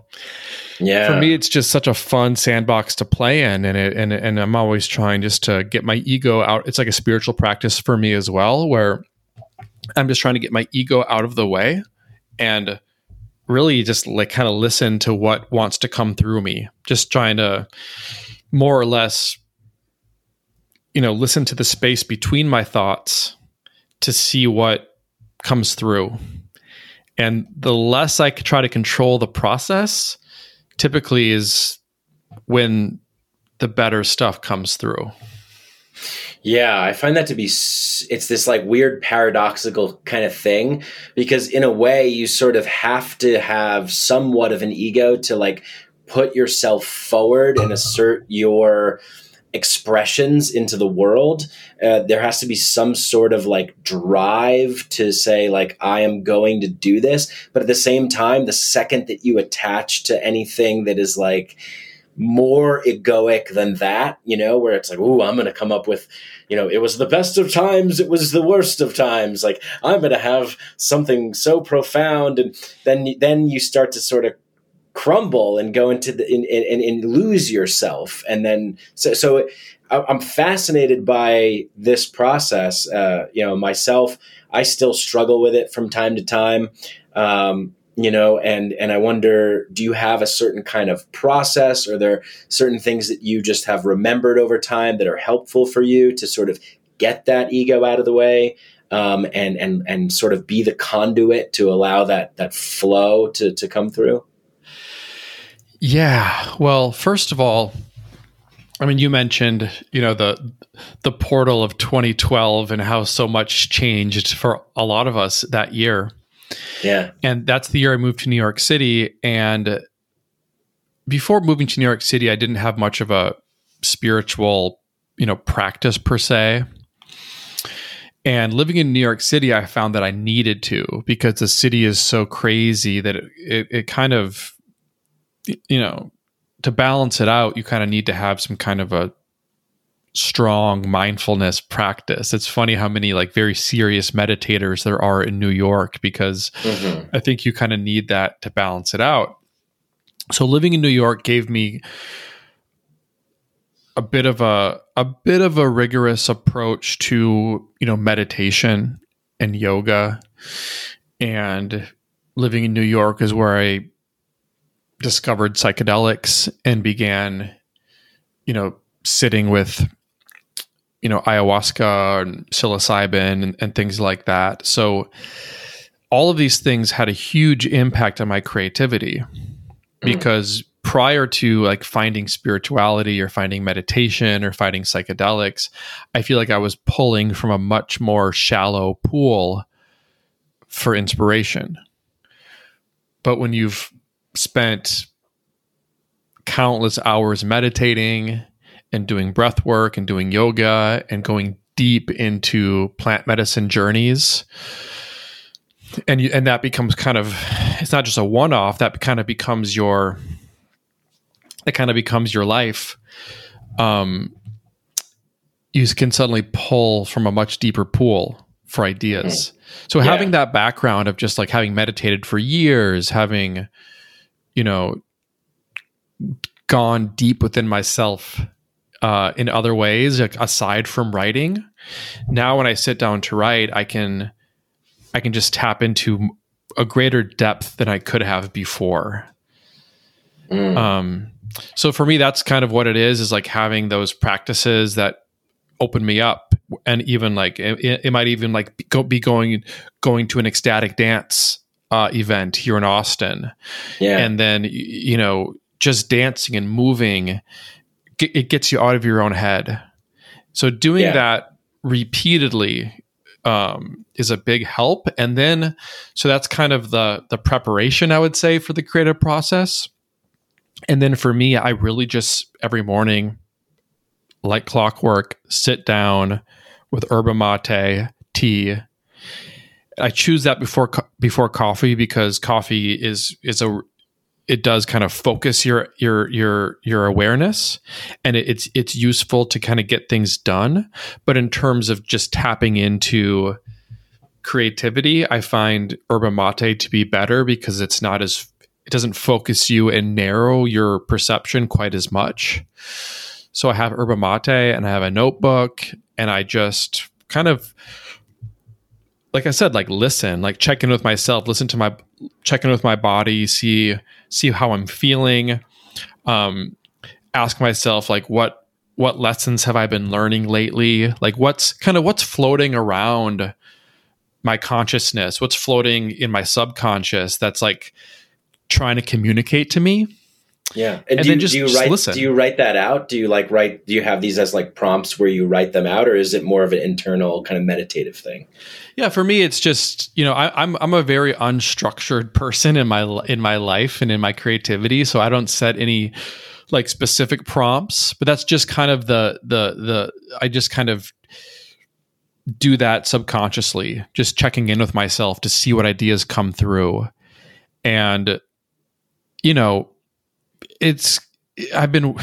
yeah. for me it's just such a fun sandbox to play in. And it and and I'm always trying just to get my ego out. It's like a spiritual practice for me as well where I'm just trying to get my ego out of the way and really just like kind of listen to what wants to come through me. Just trying to more or less, you know, listen to the space between my thoughts to see what comes through. And the less I try to control the process, typically is when the better stuff comes through. Yeah, I find that to be it's this like weird paradoxical kind of thing because in a way you sort of have to have somewhat of an ego to like put yourself forward and assert your expressions into the world. Uh, there has to be some sort of like drive to say like i am going to do this but at the same time the second that you attach to anything that is like more egoic than that you know where it's like oh i'm going to come up with you know it was the best of times it was the worst of times. Like i'm going to have something so profound. And then then you start to sort of crumble and go into the and lose yourself. And then so so i'm fascinated by this process. Uh, you know myself i still struggle with it from time to time. Um, you know and and i wonder do you have a certain kind of process or there certain things that you just have remembered over time that are helpful for you to sort of get that ego out of the way um, and and and sort of be the conduit to allow that that flow to to come through yeah. Well, first of all, I mean, you mentioned, you know, the the portal of 2012 and how so much changed for a lot of us that year. Yeah. And that's the year I moved to New York City. And before moving to New York City, I didn't have much of a spiritual, you know, practice per se. And living in New York City, I found that I needed to because the city is so crazy that it, it, it kind of you know, to balance it out, you kind of need to have some kind of a strong mindfulness practice. It's funny how many like very serious meditators there are in New York because mm-hmm. I think you kind of need that to balance it out. So living in New York gave me a bit of a a bit of a rigorous approach to, you know, meditation and yoga and living in New York is where I discovered psychedelics and began, you know, sitting with, you know, ayahuasca and psilocybin and, and things like that. So all of these things had a huge impact on my creativity mm. because prior to like finding spirituality or finding meditation or finding psychedelics, I feel like I was pulling from a much more shallow pool for inspiration. But when you've spent countless hours meditating and doing breath work and doing yoga and going deep into plant medicine journeys. And you, and that becomes kind of it's not just a one off that kind of becomes your it kind of becomes your life. Um you can suddenly pull from a much deeper pool for ideas. So yeah. having that background of just like having meditated for years having you know gone deep within myself uh, in other ways like aside from writing now when i sit down to write i can i can just tap into a greater depth than i could have before mm. um so for me that's kind of what it is is like having those practices that open me up and even like it, it might even like go, be going going to an ecstatic dance uh, event here in Austin. Yeah. And then, you know, just dancing and moving, it gets you out of your own head. So doing yeah. that repeatedly um, is a big help. And then, so that's kind of the the preparation I would say for the creative process. And then for me, I really just every morning, like clockwork, sit down with yerba mate, tea, I choose that before before coffee because coffee is is a it does kind of focus your your your your awareness and it, it's it's useful to kind of get things done. But in terms of just tapping into creativity i find yerba mate to be better because it's not as it doesn't focus you and narrow your perception quite as much. So i have yerba mate and i have a notebook and i just kind of like I said, like listen, like check in with myself, listen to my check in with my body, see see how I'm feeling. Um, ask myself like what what lessons have I been learning lately? Like what's kind of what's floating around my consciousness? What's floating in my subconscious that's like trying to communicate to me? Yeah, And do, then you- just- do you write? listen. Do you write that out? Do you like write? Do you have these as like prompts where you write them out, or is it more of an internal kind of meditative thing? Yeah, for me, it's just you know I, I'm I'm a very unstructured person in my in my life and in my creativity, so I don't set any like specific prompts, but that's just kind of the the the I just kind of do that subconsciously, just checking in with myself to see what ideas come through, and you know, it's I've been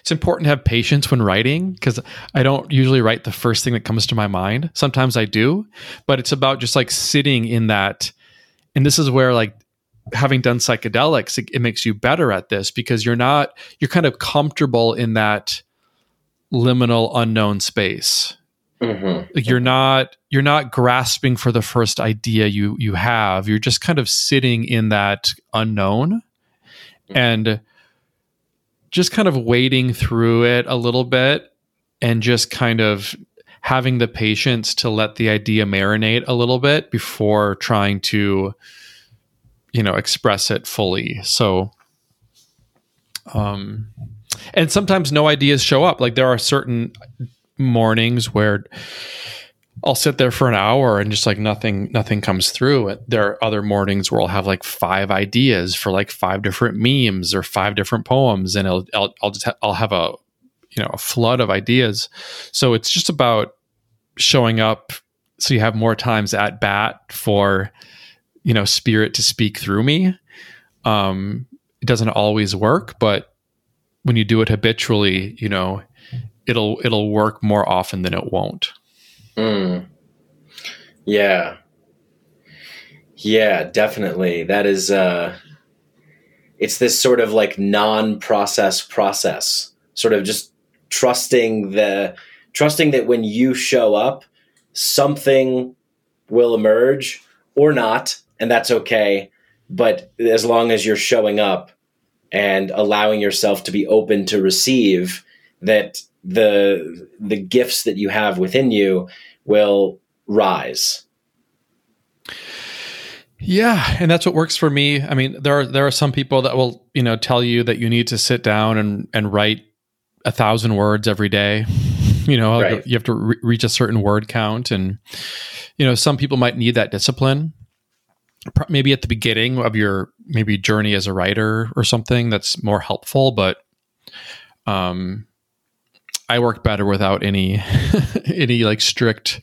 it's important to have patience when writing because I don't usually write the first thing that comes to my mind. Sometimes I do, but it's about just like sitting in that. And this is where like having done psychedelics, it, it makes you better at this because you're not, you're kind of comfortable in that liminal unknown space. Mm-hmm. Like you're not, you're not grasping for the first idea you, you have. You're just kind of sitting in that unknown and just kind of wading through it a little bit and just kind of having the patience to let the idea marinate a little bit before trying to you know express it fully. So um and sometimes no ideas show up. Like there are certain mornings where I'll sit there for an hour and just like nothing nothing comes through. There are other mornings where I'll have like five ideas for like five different memes or five different poems, and I'll I'll, I'll just ha- I'll have a you know a flood of ideas. So it's just about showing up so you have more times at bat for you know spirit to speak through me. Um, it doesn't always work, but when you do it habitually, you know it'll it'll work more often than it won't. Mm. Yeah. Yeah, definitely. That is uh it's this sort of like non-process process. Sort of just trusting the trusting that when you show up, something will emerge or not, and that's okay. But as long as you're showing up and allowing yourself to be open to receive that the the gifts that you have within you will rise. Yeah, and that's what works for me. I mean, there are there are some people that will, you know, tell you that you need to sit down and and write a thousand words every day. You know, Right. you have to re- reach a certain word count, and you know, some people might need that discipline. Maybe at the beginning of your maybe journey as a writer or something that's more helpful, but um, I work better without any any like strict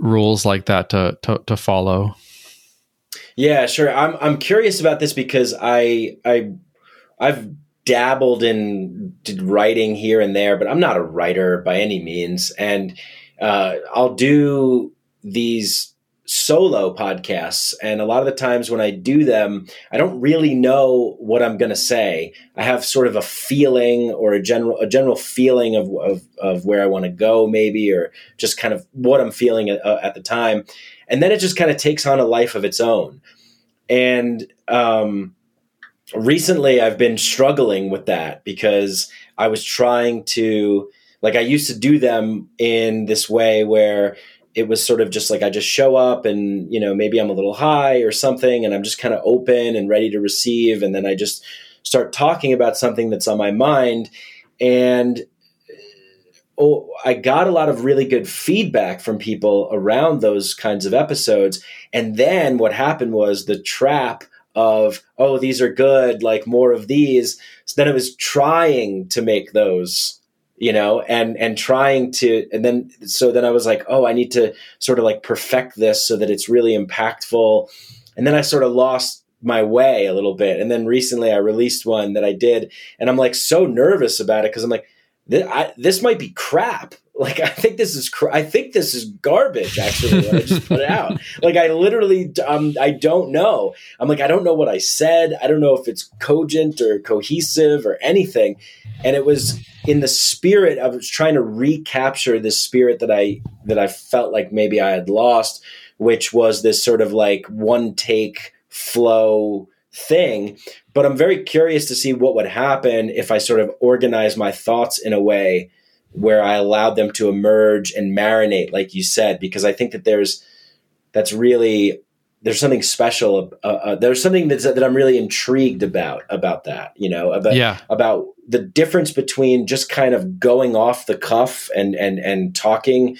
rules like that to to, to follow. Yeah, sure. I'm I'm curious about this because I I I've dabbled in writing here and there, but I'm not a writer by any means. And uh, I'll do these solo podcasts, and a lot of the times when I do them, I don't really know what I'm going to say. I have sort of a feeling or a general a general feeling of of, of where I want to go, maybe, or just kind of what I'm feeling at, uh, at the time, and then it just kind of takes on a life of its own. And um, recently, I've been struggling with that because I was trying to, like, I used to do them in this way where it was sort of just like I just show up and, you know, maybe I'm a little high or something and I'm just kind of open and ready to receive. And then I just start talking about something that's on my mind. And uh, oh, I got a lot of really good feedback from people around those kinds of episodes. And then what happened was the trap of, oh, these are good, like more of these. So then it was trying to make those, you know, and and trying to and then so then I was like, oh, I need to sort of like perfect this so that it's really impactful. And then I sort of lost my way a little bit. And then recently I released one that I did and I'm like so nervous about it because I'm like, this, I, this might be crap. Like I think this is cr- I think this is garbage. Actually, when I just put it out. Like I literally um I don't know. I'm like I don't know what I said. I don't know if it's cogent or cohesive or anything. And it was in the spirit of trying to recapture the spirit that I that I felt like maybe I had lost, which was this sort of like one take flow thing but I'm very curious to see what would happen if I sort of organize my thoughts in a way where I allowed them to emerge and marinate, like you said, because I think that there's that's really there's something special. Uh, uh, there's something that's, that I'm really intrigued about about that. You know, about yeah. about the difference between just kind of going off the cuff and and and talking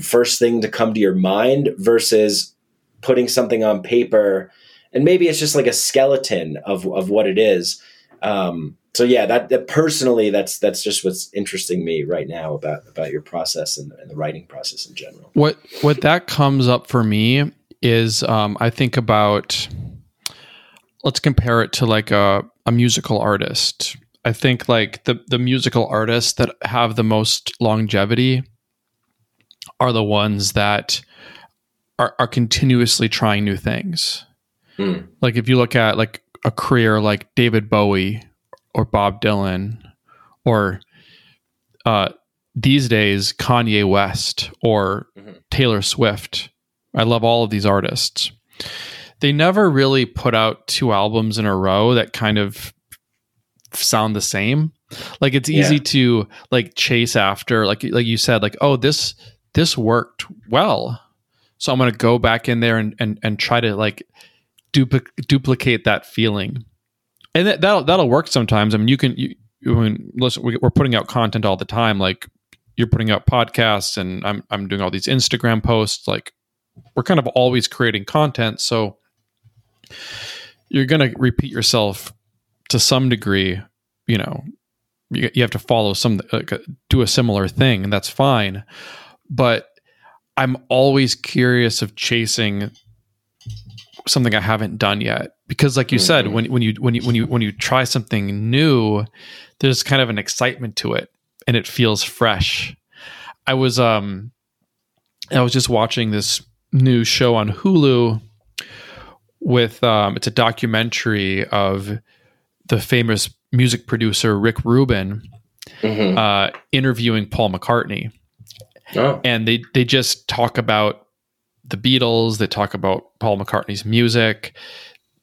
first thing to come to your mind versus putting something on paper and maybe it's just like a skeleton of of what it is. Um, so yeah, that, that, personally, that's that's just what's interesting me right now about about your process and, and the writing process in general. What what that comes up for me is um, I think about let's compare it to like a, a musical artist. I think like the the musical artists that have the most longevity are the ones that are, are continuously trying new things. Mm. Like if you look at like a career like David Bowie or Bob Dylan or uh, these days Kanye West or mm-hmm. Taylor Swift I love all of these artists. They never really put out two albums in a row that kind of sound the same. Like it's easy yeah. to like chase after like like you said like oh this this worked well. So I'm going to go back in there and and and try to like dupl- duplicate that feeling. And that, that'll that'll work sometimes. I mean you can you when listen we're putting out content all the time. Like you're putting out podcasts and I'm I'm doing all these Instagram posts. Like we're kind of always creating content. So you're going to repeat yourself to some degree you know you, you have to follow some like, uh, do a similar thing. And that's fine. But i'm always curious of chasing something i haven't done yet because like you mm-hmm. said when, when you when you when you when you try something new there's kind of an excitement to it and it feels fresh i was um i was just watching this new show on Hulu with um, it's a documentary of the famous music producer Rick Rubin mm-hmm. uh, interviewing Paul McCartney, oh. and they they just talk about the Beatles. They talk about Paul McCartney's music.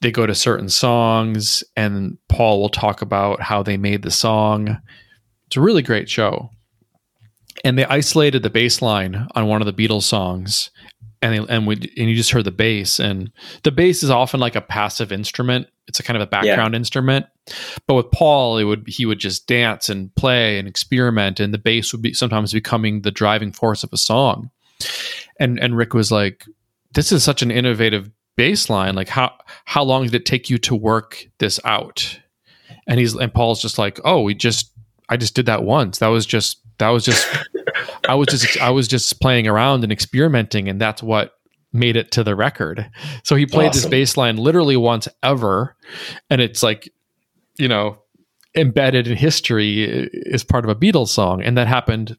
They go to certain songs, and Paul will talk about how they made the song. It's a really great show. And they isolated the bass line on one of the Beatles songs and and we and you just heard the bass and the bass is often like a passive instrument it's a kind of a background yeah. instrument but with paul it would he would just dance and play and experiment and the bass would be sometimes becoming the driving force of a song and and rick was like this is such an innovative bass line. like how how long did it take you to work this out and he's and paul's just like oh we just i just did that once that was just that was just I was just I was just playing around and experimenting, and that's what made it to the record. So he played awesome. this bass line literally once ever, and it's like, you know, embedded in history is part of a Beatles song, and that happened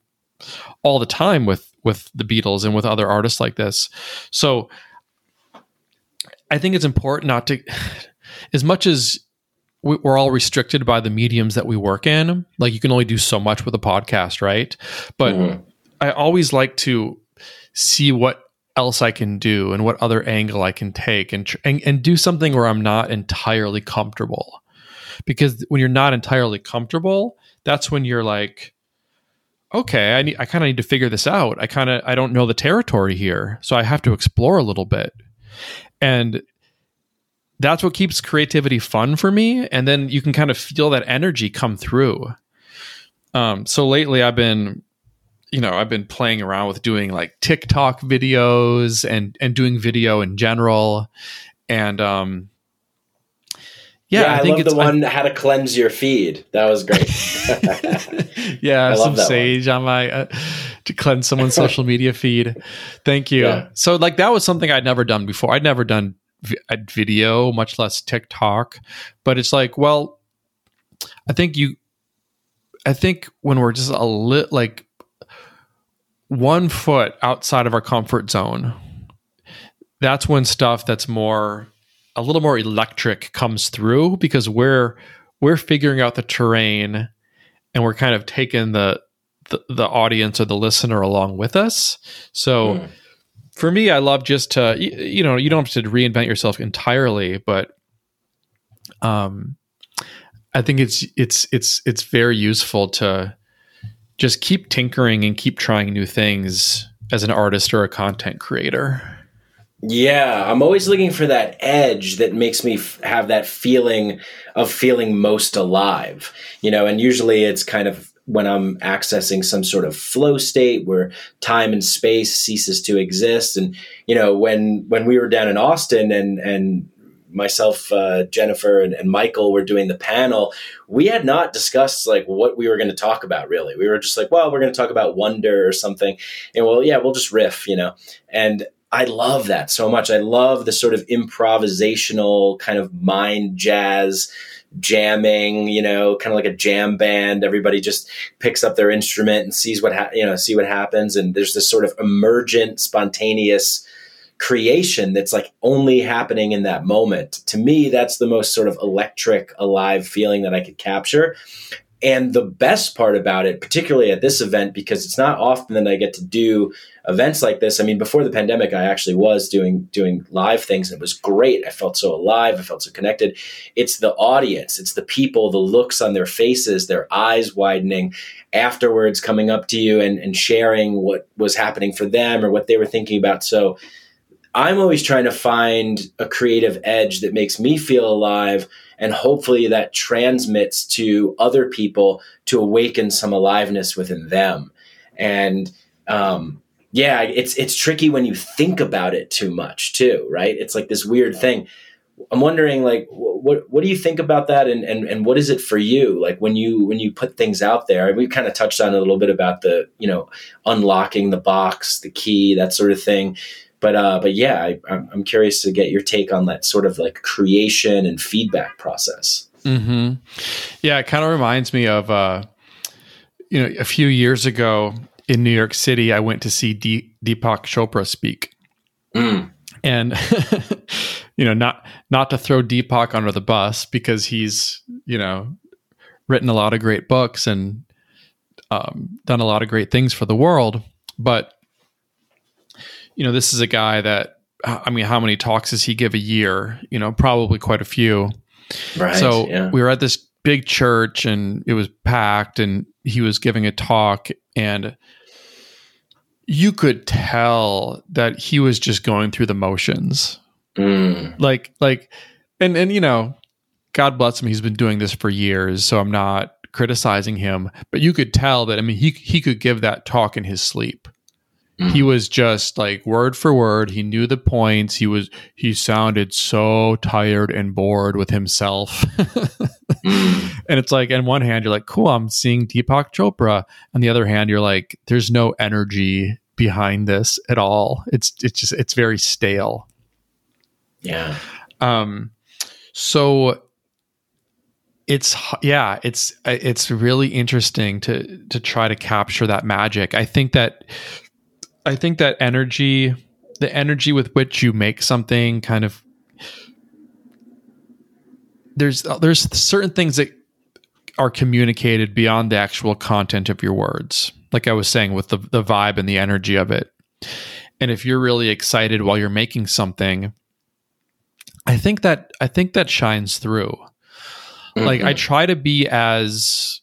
all the time with with the Beatles and with other artists like this. So I think it's important not to, as much as we're all restricted by the mediums that we work in. Like you can only do so much with a podcast, right? But mm-hmm. I always like to see what else I can do and what other angle I can take and, tr- and and do something where I'm not entirely comfortable. Because when you're not entirely comfortable, that's when you're like okay, I need I kind of need to figure this out. I kind of I don't know the territory here, so I have to explore a little bit. And that's what keeps creativity fun for me and then you can kind of feel that energy come through. Um so lately I've been you know i've been playing around with doing like tiktok videos and and doing video in general and um yeah, yeah I, I think love the one I, how to cleanse your feed. That was great. yeah, some sage one. on my uh, to cleanse someone's social media feed. Thank you. Yeah. So like that was something I'd never done before. I'd never done vi- video, much less TikTok. But it's like, well, I think you I think when we're just a lit like one foot outside of our comfort zone, that's when stuff that's more a little more electric comes through because we're we're figuring out the terrain and we're kind of taking the the, the audience or the listener along with us. So mm. for me, I love just to you, you know you don't have to reinvent yourself entirely, but um, I think it's it's it's it's very useful to just keep tinkering and keep trying new things as an artist or a content creator. Yeah, I'm always looking for that edge that makes me f- have that feeling of feeling most alive. You know, and usually it's kind of when I'm accessing some sort of flow state where time and space ceases to exist. And you know, when when we were down in Austin and and myself, uh, Jennifer, and, and, Michael were doing the panel, we had not discussed like what we were going to talk about. Really, we were just like, well, we're going to talk about wonder or something, and well, yeah, we'll just riff, you know. And I love that so much. I love the sort of improvisational kind of mind jazz jamming, you know, kind of like a jam band. Everybody just picks up their instrument and sees what ha- you know, see what happens and there's this sort of emergent spontaneous creation that's like only happening in that moment. To me, that's the most sort of electric, alive feeling that I could capture. And the best part about it, particularly at this event, because it's not often that I get to do events like this. I mean, before the pandemic, I actually was doing doing live things, and it was great. I felt so alive. I felt so connected. It's the audience, it's the people, the looks on their faces, their eyes widening afterwards, coming up to you and, and sharing what was happening for them or what they were thinking about. So I'm always trying to find a creative edge that makes me feel alive and hopefully that transmits to other people to awaken some aliveness within them. And um, yeah it's it's tricky when you think about it too much too right? It's like this weird thing. I'm wondering like what what do you think about that? And and, and what is it for you? Like when you when you put things out there we kind of touched on a little bit about the you know unlocking the box the key that sort of thing but uh, but yeah, I, I'm curious to get your take on that sort of like creation and feedback process. Mm-hmm. Yeah, it kind of reminds me of uh, you know a few years ago in New York City, I went to see D- Deepak Chopra speak, mm. and you know not not to throw Deepak under the bus because he's you know written a lot of great books and um, done a lot of great things for the world, but you know, this is a guy that, I mean, how many talks does he give a year? You know, probably quite a few. Right. So yeah. we were at this big church and it was packed and he was giving a talk and you could tell that he was just going through the motions. Mm. Like, like, and, and, you know, God bless him. He's been doing this for years. So I'm not criticizing him, but you could tell that, I mean, he, he could give that talk in his sleep. He was just like word for word. He knew the points. He was he sounded so tired and bored with himself. mm. And it's like, on one hand, you're like, cool, I'm seeing Deepak Chopra. On the other hand, you're like, there's no energy behind this at all. It's it's just it's very stale. Yeah. Um. So it's yeah it's it's really interesting to to try to capture that magic i think that I think that energy, the energy with which you make something, kind of there's there's certain things that are communicated beyond the actual content of your words. Like I was saying, with the the vibe and the energy of it. And if you're really excited while you're making something, I think that I think that shines through. Mm-hmm. Like I mm-hmm. try to be as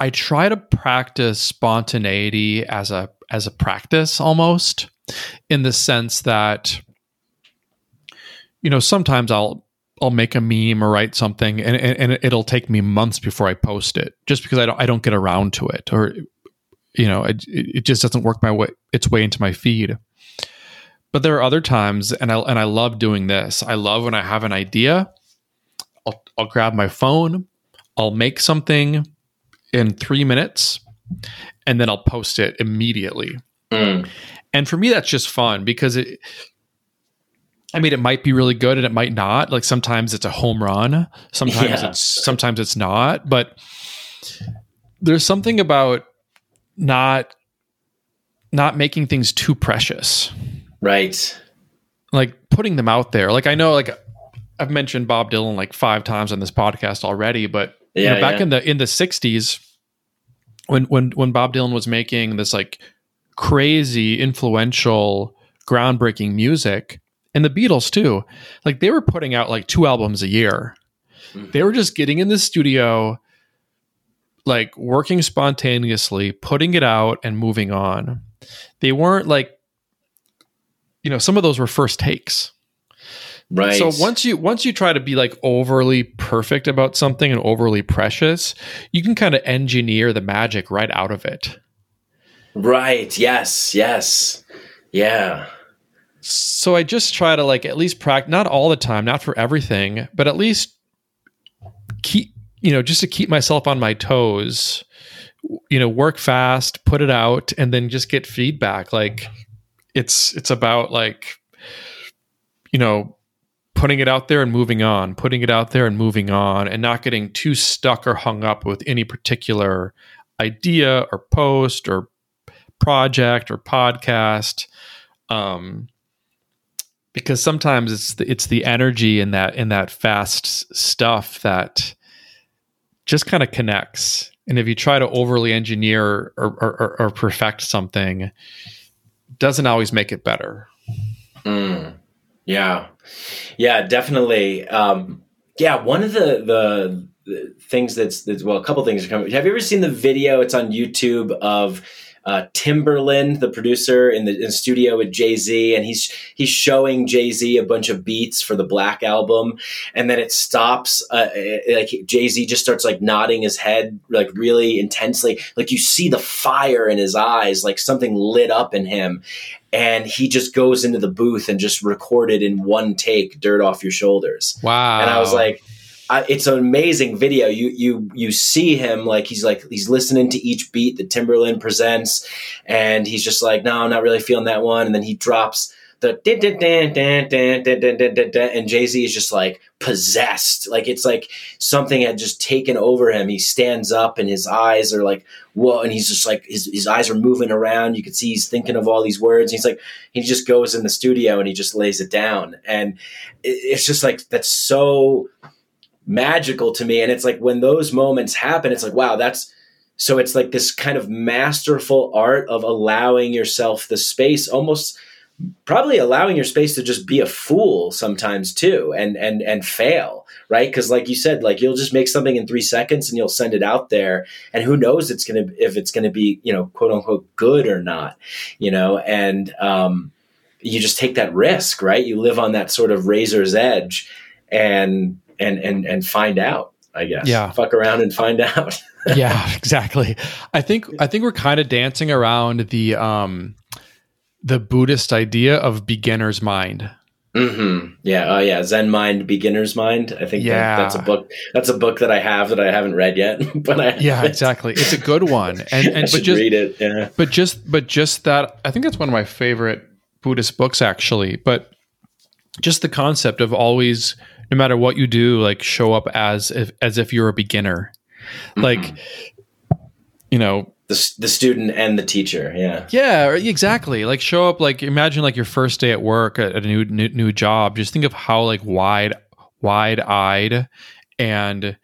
I try to practice spontaneity as a as a practice almost in the sense that you know sometimes I'll I'll make a meme or write something and, and, and it'll take me months before I post it just because I don't I don't get around to it or you know it, it just doesn't work my way its way into my feed. But there are other times and I and I love doing this. I love when I have an idea. I'll I'll grab my phone. I'll make something in 3 minutes and then I'll post it immediately. Mm. And for me, that's just fun because it, I mean, it might be really good and it might not. Like sometimes it's a home run, sometimes yeah. it's sometimes it's not. But there's something about not not making things too precious, right? Like putting them out there. Like I know, like I've mentioned Bob Dylan like five times on this podcast already, but yeah, you know, back yeah. in the in the '60s when when when Bob Dylan was making this like crazy influential groundbreaking music and the Beatles too like they were putting out like two albums a year mm-hmm. they were just getting in the studio like working spontaneously putting it out and moving on they weren't like you know, some of those were first takes. Right. So once you once you try to be like overly perfect about something and overly precious, you can kind of engineer the magic right out of it. Right. Yes. Yes. Yeah. So I just try to like at least practice not all the time, not for everything, but at least keep you know just to keep myself on my toes. You know, work fast, put it out, and then just get feedback. Like it's it's about like you know putting it out there and moving on, putting it out there and moving on, and not getting too stuck or hung up with any particular idea or post or project or podcast. Um, because sometimes it's the, it's the energy in that in that fast stuff that just kind of connects. And if you try to overly engineer or, or, or perfect something, doesn't always make it better. Mm. Yeah, yeah, definitely. Um, yeah, one of the, the the things that's, that's well, a couple things are coming. Have you ever seen the video? It's on YouTube of uh, Timbaland, the producer in the, in studio with Jay Z, and he's he's showing Jay Z a bunch of beats for the Black album, and then it stops. Uh, like Jay Z just starts like nodding his head like really intensely, like you see the fire in his eyes, like something lit up in him, and he just goes into the booth and just recorded in one take "Dirt Off Your Shoulders." Wow! And I was like I, it's an amazing video. You you you see him like he's like he's listening to each beat that Timbaland presents, and he's just like, no, I'm not really feeling that one. And then he drops the and Jay Z is just like possessed. Like it's like something had just taken over him. He stands up and his eyes are like, whoa. And he's just like, his, his eyes are moving around. You can see he's thinking of all these words. He's like, he just goes in the studio and he just lays it down. And it's just like, that's so magical to me. And it's like when those moments happen, it's like, wow, that's so it's like this kind of masterful art of allowing yourself the space, almost probably allowing your space to just be a fool sometimes too and and and fail right? Because like you said like you'll just make something in three seconds and you'll send it out there and who knows it's gonna if it's gonna be you know quote unquote good or not you know? And um you just take that risk right? You live on that sort of razor's edge and and and and find out. I guess. Yeah. Fuck around and find out. yeah, exactly. I think I think we're kind of dancing around the um the Buddhist idea of beginner's mind. Mm-hmm. Yeah. Oh, yeah. Zen mind, beginner's mind. I think yeah. That, that's a book. That's a book that I have that I haven't read yet. but I yeah, exactly. It's a good one. And and but just read it. Yeah. But just but just that. I think that's one of my favorite Buddhist books, actually. But just the concept of always no matter what you do, like show up as if as if you're a beginner. Mm-hmm. Like you know, the, the student and the teacher yeah yeah exactly like show up like imagine like your first day at work at, a new, new new job just think of how like wide wide eyed and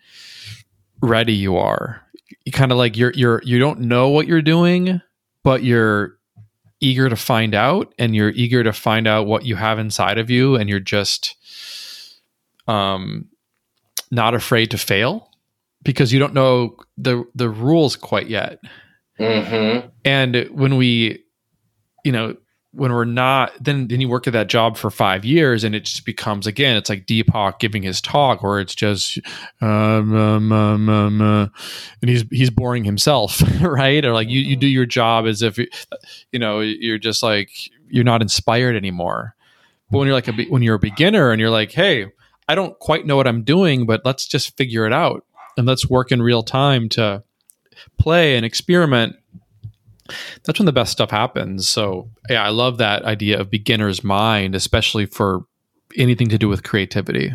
ready you are you kind of like you're you're you don't know what you're doing but you're eager to find out and you're eager to find out what you have inside of you and you're just um, not afraid to fail because you don't know the the rules quite yet. Mm-hmm. And when we, you know, when we're not, then then you work at that job for five years, and it just becomes again, it's like Deepak giving his talk, where it's just, um, um, um, um uh, and he's he's boring himself, right? Or like you you do your job as if, you know, you're just like you're not inspired anymore. But when you're like a when you're a beginner and you're like, hey, I don't quite know what I'm doing, but let's just figure it out and let's work in real time to play and experiment. That's when the best stuff happens. So, yeah, I love that idea of beginner's mind, especially for anything to do with creativity.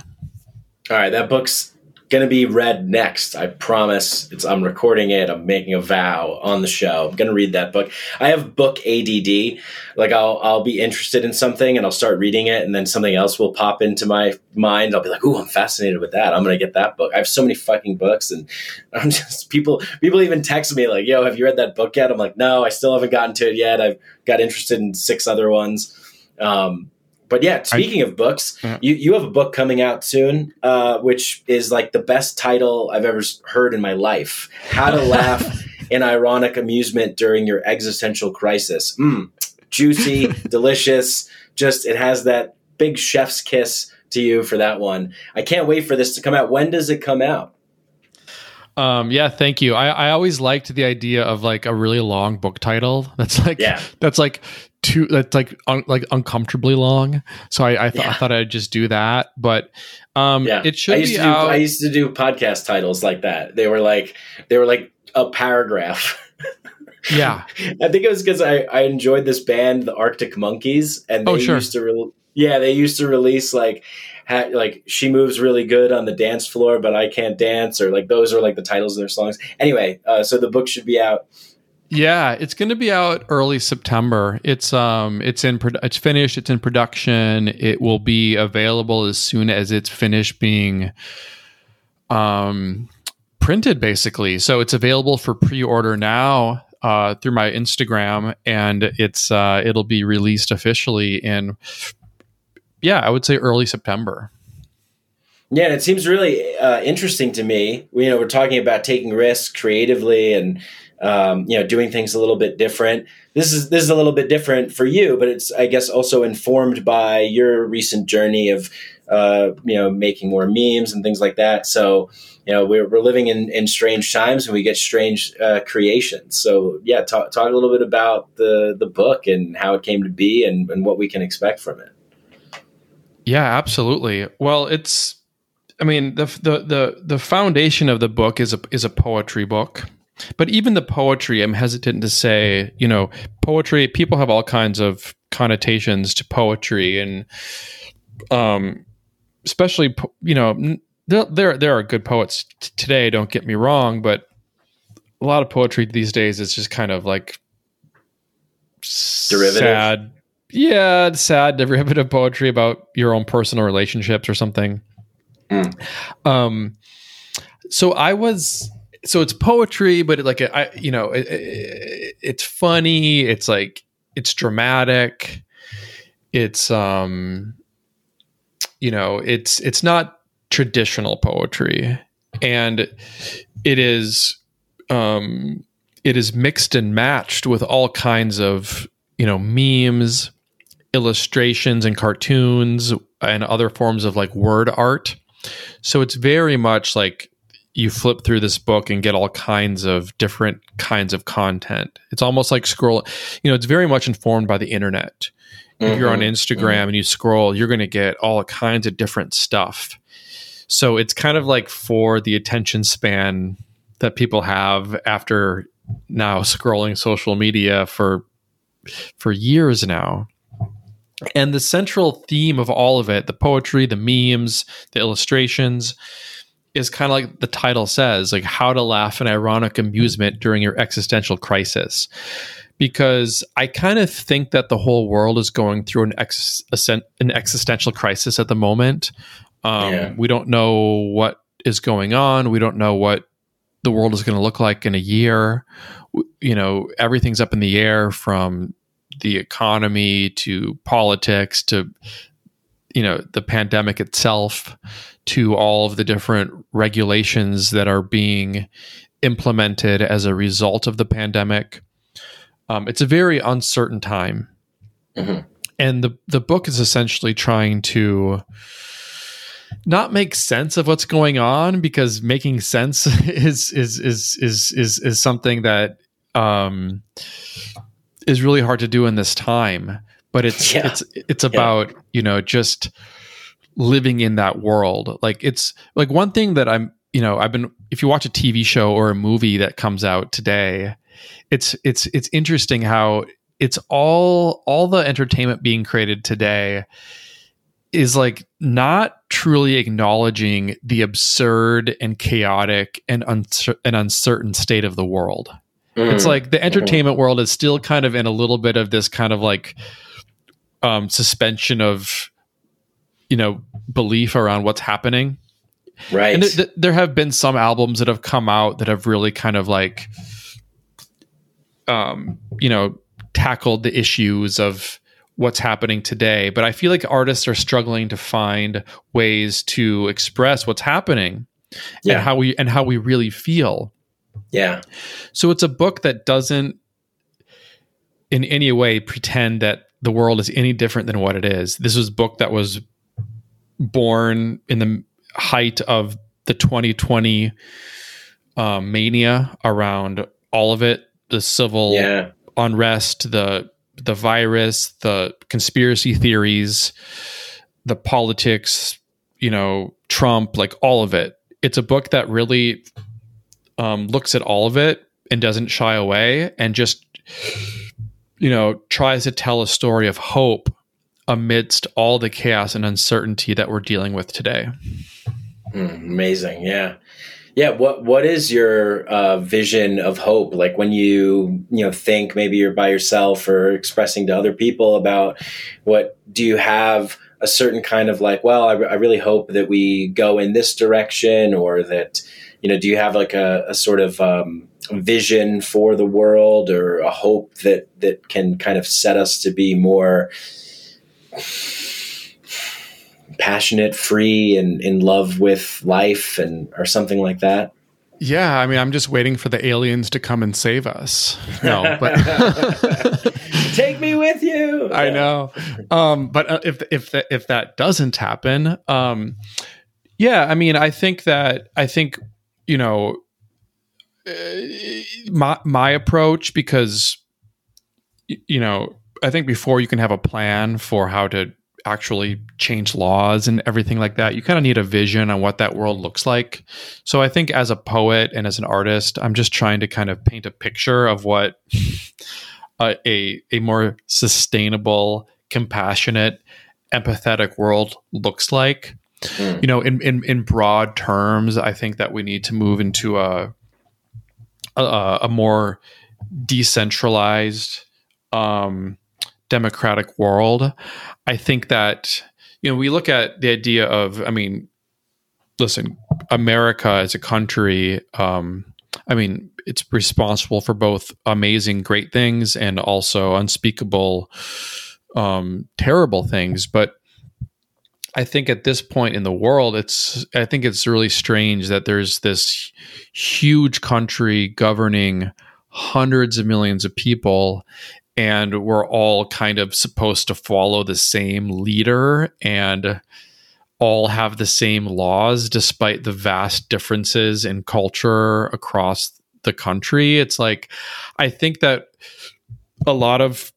All right, that book's going to be read next. I promise. It's I'm recording it. I'm making a vow on the show. I'm going to read that book. I have book ADD. Like I'll I'll be interested in something and I'll start reading it and then something else will pop into my mind. I'll be like, "Ooh, I'm fascinated with that. I'm going to get that book." I have so many fucking books and I'm just people people even text me like, "Yo, have you read that book yet?" I'm like, "No, I still haven't gotten to it yet. I've got interested in six other ones." Um, but yeah, speaking I, of books, yeah. you, you have a book coming out soon, uh, which is like the best title I've ever heard in my life. How to laugh in ironic amusement during your existential crisis. Mm. juicy, delicious. Just it has that big chef's kiss to you for that one. I can't wait for this to come out. When does it come out? Um, yeah, thank you. I, I always liked the idea of like a really long book title. That's like Yeah. that's like too that's like un, like uncomfortably long. So I I, th- I thought I'd just do that. But um, Yeah, it should I used be to do, out. I used to do podcast titles like that. They were like they were like a paragraph. yeah, I think it was because I, I enjoyed this band, the Arctic Monkeys, and they Oh, sure. used to re- yeah they used to release like ha- like she moves really good on the dance floor, but I can't dance, or like those are like the titles of their songs. Anyway, uh, so the book should be out. Yeah. It's going to be out early September. It's um it's in it's finished. It's in production. It will be available as soon as it's finished being um printed basically. So it's available for pre-order now uh, through my Instagram, and it's uh, it'll be released officially in yeah, I would say early September. Yeah, and it seems really uh, interesting to me. You know, we're talking about taking risks creatively and um, you know doing things a little bit different. This is this is a little bit different for you, but it's I guess also informed by your recent journey of uh, you know making more memes and things like that. So you know we're, we're living in, in strange times and we get strange uh, creations. So yeah, talk talk a little bit about the the book and how it came to be and, and what we can expect from it. Yeah, absolutely. Well, it's I mean, the the the the foundation of the book is a is a poetry book. But even the poetry, I'm hesitant to say, you know, poetry, people have all kinds of connotations to poetry and um especially you know, there there, there are good poets t- today, don't get me wrong, but a lot of poetry these days is just kind of like Derivative? sad yeah, it's sad derivative poetry about your own personal relationships or something. Mm. Um, so I was, so it's poetry, but it, like I, you know, it, it, it's funny. It's like it's dramatic. It's um, you know, it's it's not traditional poetry, and it is um, it is mixed and matched with all kinds of you know memes illustrations and cartoons and other forms of like word art. So it's very much like you flip through this book and get all kinds of different kinds of content. It's almost like scroll, you know, it's very much informed by the internet. If you're on Mhm. Instagram and you scroll, you're going to get all kinds of different stuff. So it's kind of like for the attention span that people have after now scrolling social media for for years now. And the central theme of all of it, the poetry, the memes, the illustrations, is kind of like the title says, like how to laugh and ironic amusement during your existential crisis. Because I kind of think that the whole world is going through an, ex- an existential crisis at the moment. Um, Yeah. We don't know what is going on. We don't know what the world is going to look like in a year. You know, everything's up in the air from the economy to politics to you know the pandemic itself to all of the different regulations that are being implemented as a result of the pandemic um, it's a very uncertain time Mhm. and the the book is essentially trying to not make sense of what's going on because making sense is is is is is, is something that um, is really hard to do in this time. But it's Yeah. it's it's about you know just living in that world. Like it's like one thing that I'm you know I've been if you watch a TV show or a movie that comes out today, it's it's it's interesting how it's all all the entertainment being created today is like not truly acknowledging the absurd and chaotic and, uncer- and uncertain state of the world. It's Mm. like the entertainment world is still kind of in a little bit of this kind of like um, suspension of you know belief around what's happening. right. And th- th- there have been some albums that have come out that have really kind of like um, you know tackled the issues of what's happening today but i feel like artists are struggling to find ways to express what's happening Yeah. and how we and how we really feel yeah. so it's a book that doesn't in any way pretend that the world is any different than what it is. This was a book that was born in the height of the 2020 um, mania around all of it the civil Yeah. unrest the the virus the conspiracy theories the politics you know trump like all of it it's a book that really um, looks at all of it and doesn't shy away and just you know tries to tell a story of hope amidst all the chaos and uncertainty that we're dealing with today Mm, amazing. Yeah. Yeah. What What is your uh, vision of hope? Like when you you know think maybe you're by yourself or expressing to other people about what do you have a certain kind of like? Well, I, I really hope that we go in this direction, or that you know, do you have like a, a sort of um, vision for the world or a hope that that can kind of set us to be more passionate, free, and in love with life, and or something like that. yeah i mean i'm just waiting for the aliens to come and save us no but Take me with you. I know. Um, but uh, if if that if that doesn't happen, um, yeah, I mean, I think that I think you know uh, my my approach because you know I think before you can have a plan for how to actually change laws and everything like that, you kind of need a vision on what that world looks like. So I think as a poet and as an artist, I'm just trying to kind of paint a picture of what a a, a more sustainable, compassionate, empathetic world looks like. Mm. You know, in, in in broad terms, I think that we need to move into a a, a more decentralized, um, democratic world. I think that you know we look at the idea of, I mean, listen, America as a country. Um, I mean, it's responsible for both amazing, great things and also unspeakable, um, terrible things. But I think at this point in the world, it's I think it's really strange that there's this huge country governing hundreds of millions of people, and we're all kind of supposed to follow the same leader and all have the same laws despite the vast differences in culture across the country. It's like I think that a lot of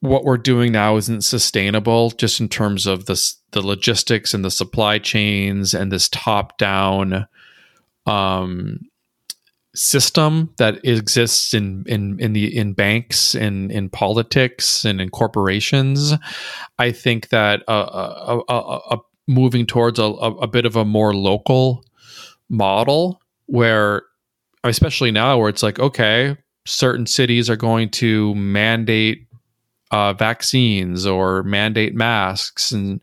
what we're doing now isn't sustainable just in terms of this the logistics and the supply chains and this top down um system that exists in in in the in banks and in politics and in corporations i think that uh, uh, uh, uh, moving towards a, a, a bit of a more local model where especially now where it's like okay certain cities are going to mandate uh, vaccines or mandate masks and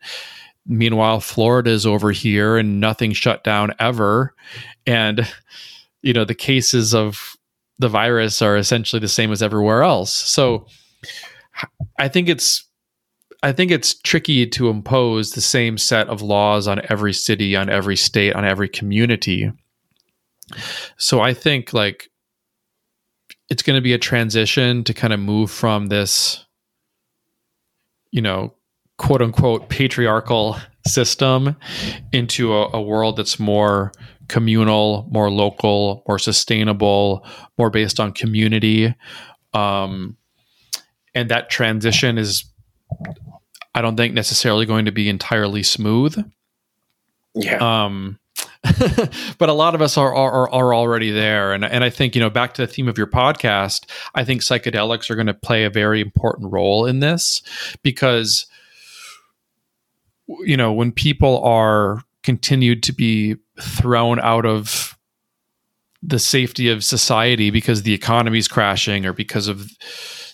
meanwhile florida's over here and nothing shut down ever. And you know the cases of the virus are essentially the same as everywhere else. So hmm. i think it's i think it's tricky to impose the same set of laws on every city on every state on every community. So i think like it's going to be a transition to kind of move from this you know quote unquote patriarchal system into a, a world that's more communal, more local, more sustainable, more based on community. Um, and that transition is, I don't think, necessarily going to be entirely smooth. Yeah. Um, but a lot of us are, are are already there, and and I think you know back to the theme of your podcast, I think psychedelics are going to play a very important role in this because you know when people are continued to be thrown out of the safety of society because the economy is crashing or because of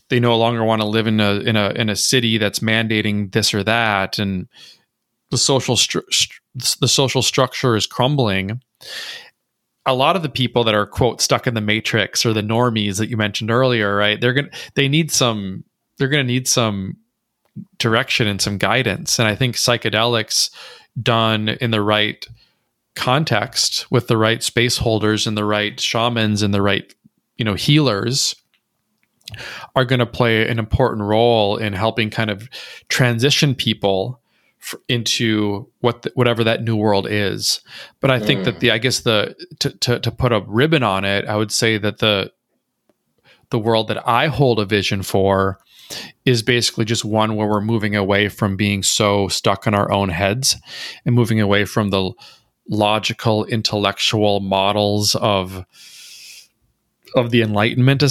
they no longer want to live in a in a in a city that's mandating this or that and the social stru- the social structure is crumbling. A lot of the people that are quote stuck in the matrix or the normies that you mentioned earlier right they're going to they need some they're going to need some direction and some guidance. And i think psychedelics done in the right context with the right space holders and the right shamans and the right you know healers are going to play an important role in helping kind of transition people into what the, whatever that new world is. But I think mm. that the I guess the to, to to put a ribbon on it, I would say that the the world that I hold a vision for is basically just one where we're moving away from being so stuck in our own heads and moving away from the logical intellectual models of of the enlightenment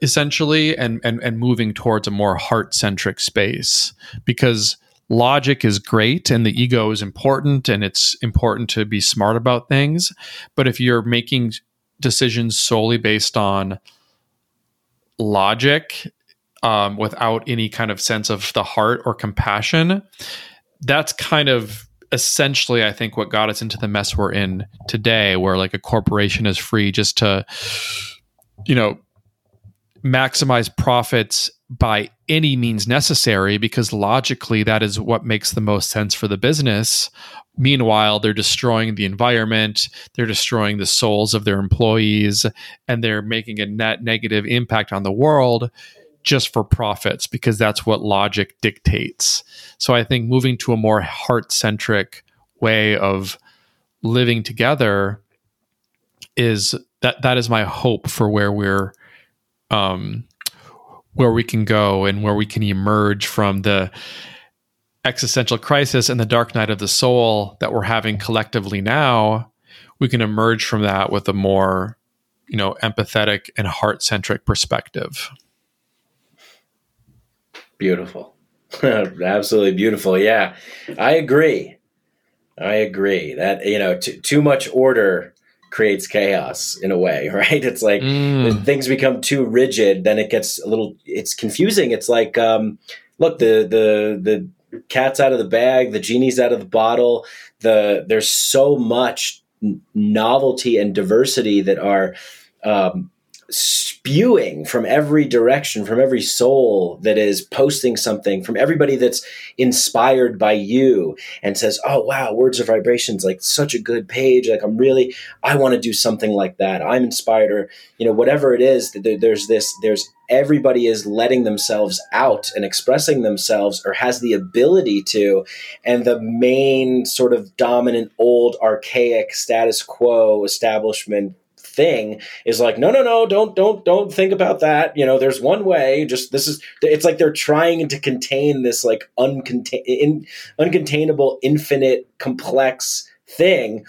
essentially and and and moving towards a more heart centric space. Because logic is great and the ego is important and it's important to be smart about things but if you're making decisions solely based on logic um, without any kind of sense of the heart or compassion that's kind of essentially i think what got us into the mess we're in today where like a corporation is free just to you know maximize profits by any means necessary because logically that is what makes the most sense for the business. Meanwhile, they're destroying the environment, they're destroying the souls of their employees, and they're making a net negative impact on the world just for profits because that's what logic dictates. So I think moving to a more heart centric way of living together is that that is my hope for where we're um, where we can go and where we can emerge from the existential crisis and the dark night of the soul that we're having collectively now we can emerge from that with a more you know empathetic and heart-centric perspective beautiful absolutely beautiful yeah i agree i agree that you know t- too much order creates chaos in a way, right? It's like mm. things become too rigid, then it gets a little it's confusing. It's like um look, the the the cat's out of the bag, the genie's out of the bottle. The there's so much novelty and diversity that are um, spewing from every direction, from every soul that is posting something, from everybody that's inspired by you and says, Oh, wow, words are vibrations, like such a good page. Like, I'm really, I want to do something like that. I'm inspired, or, you know, whatever it is, there's this, there's everybody is letting themselves out and expressing themselves or has the ability to. And the main sort of dominant, old, archaic status quo establishment thing is like no no no don't don't don't think about that you know there's one way just this is it's like they're trying to contain this like uncontain in, uncontainable infinite complex thing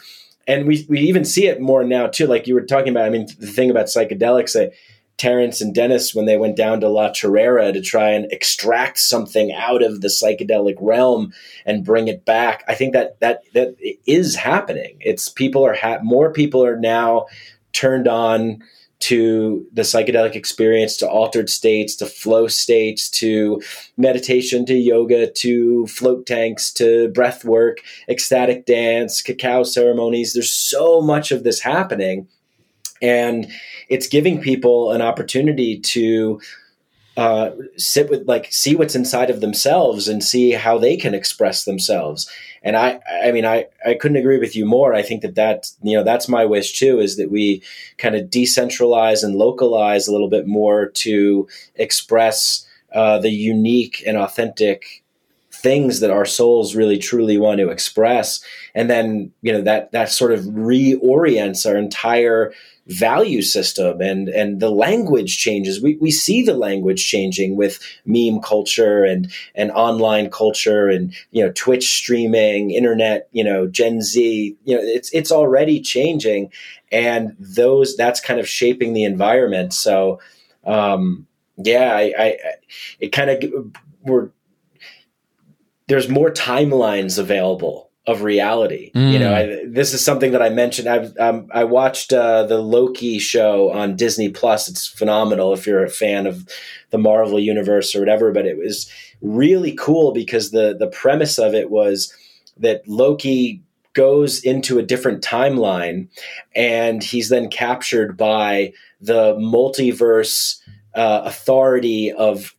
and we we even see it more now too like you were talking about i mean the thing about psychedelics that Terence and Dennis when they went down to La Chorrera to try and extract something out of the psychedelic realm and bring it back. I think that that that is happening. It's people are ha- more people are now turned on to the psychedelic experience, to altered states, to flow states, to meditation, to yoga, to float tanks, to breath work, ecstatic dance, cacao ceremonies. There's so much of this happening. And it's giving people an opportunity to uh, sit with like see what's inside of themselves and see how they can express themselves. And i i mean i i couldn't agree with you more. I think that that you know that's my wish too is that we kind of decentralize and localize a little bit more to express uh, the unique and authentic things that our souls really truly want to express. And then you know that that sort of reorients our entire value system and and the language changes. We, we see the language changing with meme culture and and online culture and you know twitch streaming internet you know gen z you know it's it's already changing. And those that's kind of shaping the environment. So um yeah i i it kind of we're there's more timelines available of reality. Mm. You know, I, this is something that I mentioned. I've um, I watched uh, the Loki show on Disney Plus. It's phenomenal if you're a fan of the Marvel universe or whatever. But it was really cool because the the premise of it was that Loki goes into a different timeline, and he's then captured by the multiverse uh, authority of